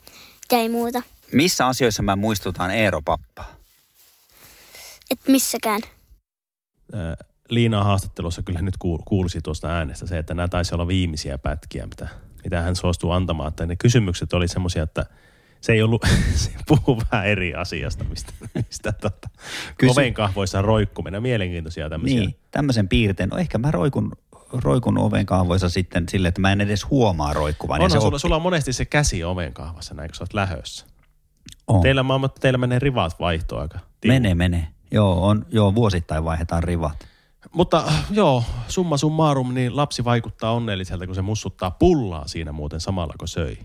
ja ei muuta. Missä asioissa mä muistutan Eero Pappa? Et missäkään. Liina haastattelussa kyllä nyt kuulsi tuosta äänestä se, että nämä taisi olla viimeisiä pätkiä, mitä, mitä hän suostuu antamaan. Että ne kysymykset oli semmoisia, että – se ei ollut, [laughs] se puhuu vähän eri asiasta, mistä, mistä tota, Kysy... kahvoissa roikkuminen. Mielenkiintoisia tämmöisiä. Niin, tämmöisen piirteen. No ehkä mä roikun roikun oven kahvoissa sitten sille, että mä en edes huomaa roikkuvan. Onhan se sulla, oppi- sulla on monesti se käsi oven kahvassa näin, kun sä oot lähössä. on. Teillä, mä, oon- teillä menee rivat vaihto aika. tiukka. Menee, menee. Joo, on, joo, vuosittain vaihdetaan rivat. Mutta joo, summa summarum, niin lapsi vaikuttaa onnelliselta, kun se mussuttaa pullaa siinä muuten samalla, kun söi.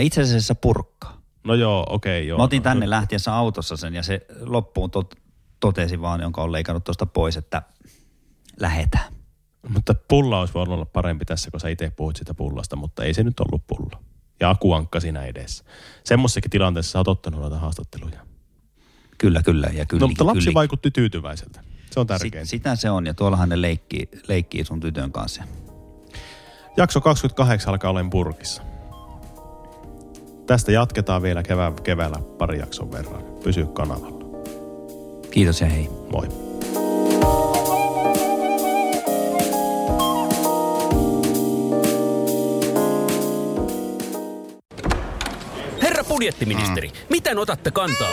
Itse asiassa purkka. No joo, okei, okay, joo. Mä otin no, tänne lähtiessä autossa sen ja se loppuun tot, totesi vaan, jonka on leikannut tuosta pois, että lähetään. Mutta pulla olisi voinut olla parempi tässä, kun sä itse puhut sitä pullasta, mutta ei se nyt ollut pulla. Ja akuankka siinä edessä. Semmoisessakin tilanteessa sä oot ottanut noita haastatteluja. Kyllä, kyllä. Ja kyllä, no, mutta lapsi kyllä. vaikutti tyytyväiseltä. Se on Sit, tärkeintä. sitä se on ja tuollahan ne leikkii, leikkii sun tytön kanssa. Jakso 28 alkaa olemaan purkissa. Tästä jatketaan vielä kevää, keväällä pari jakson verran. Pysy kanavalla. Kiitos ja hei. Moi. Herra budjettiministeri, mm. miten otatte kantaa?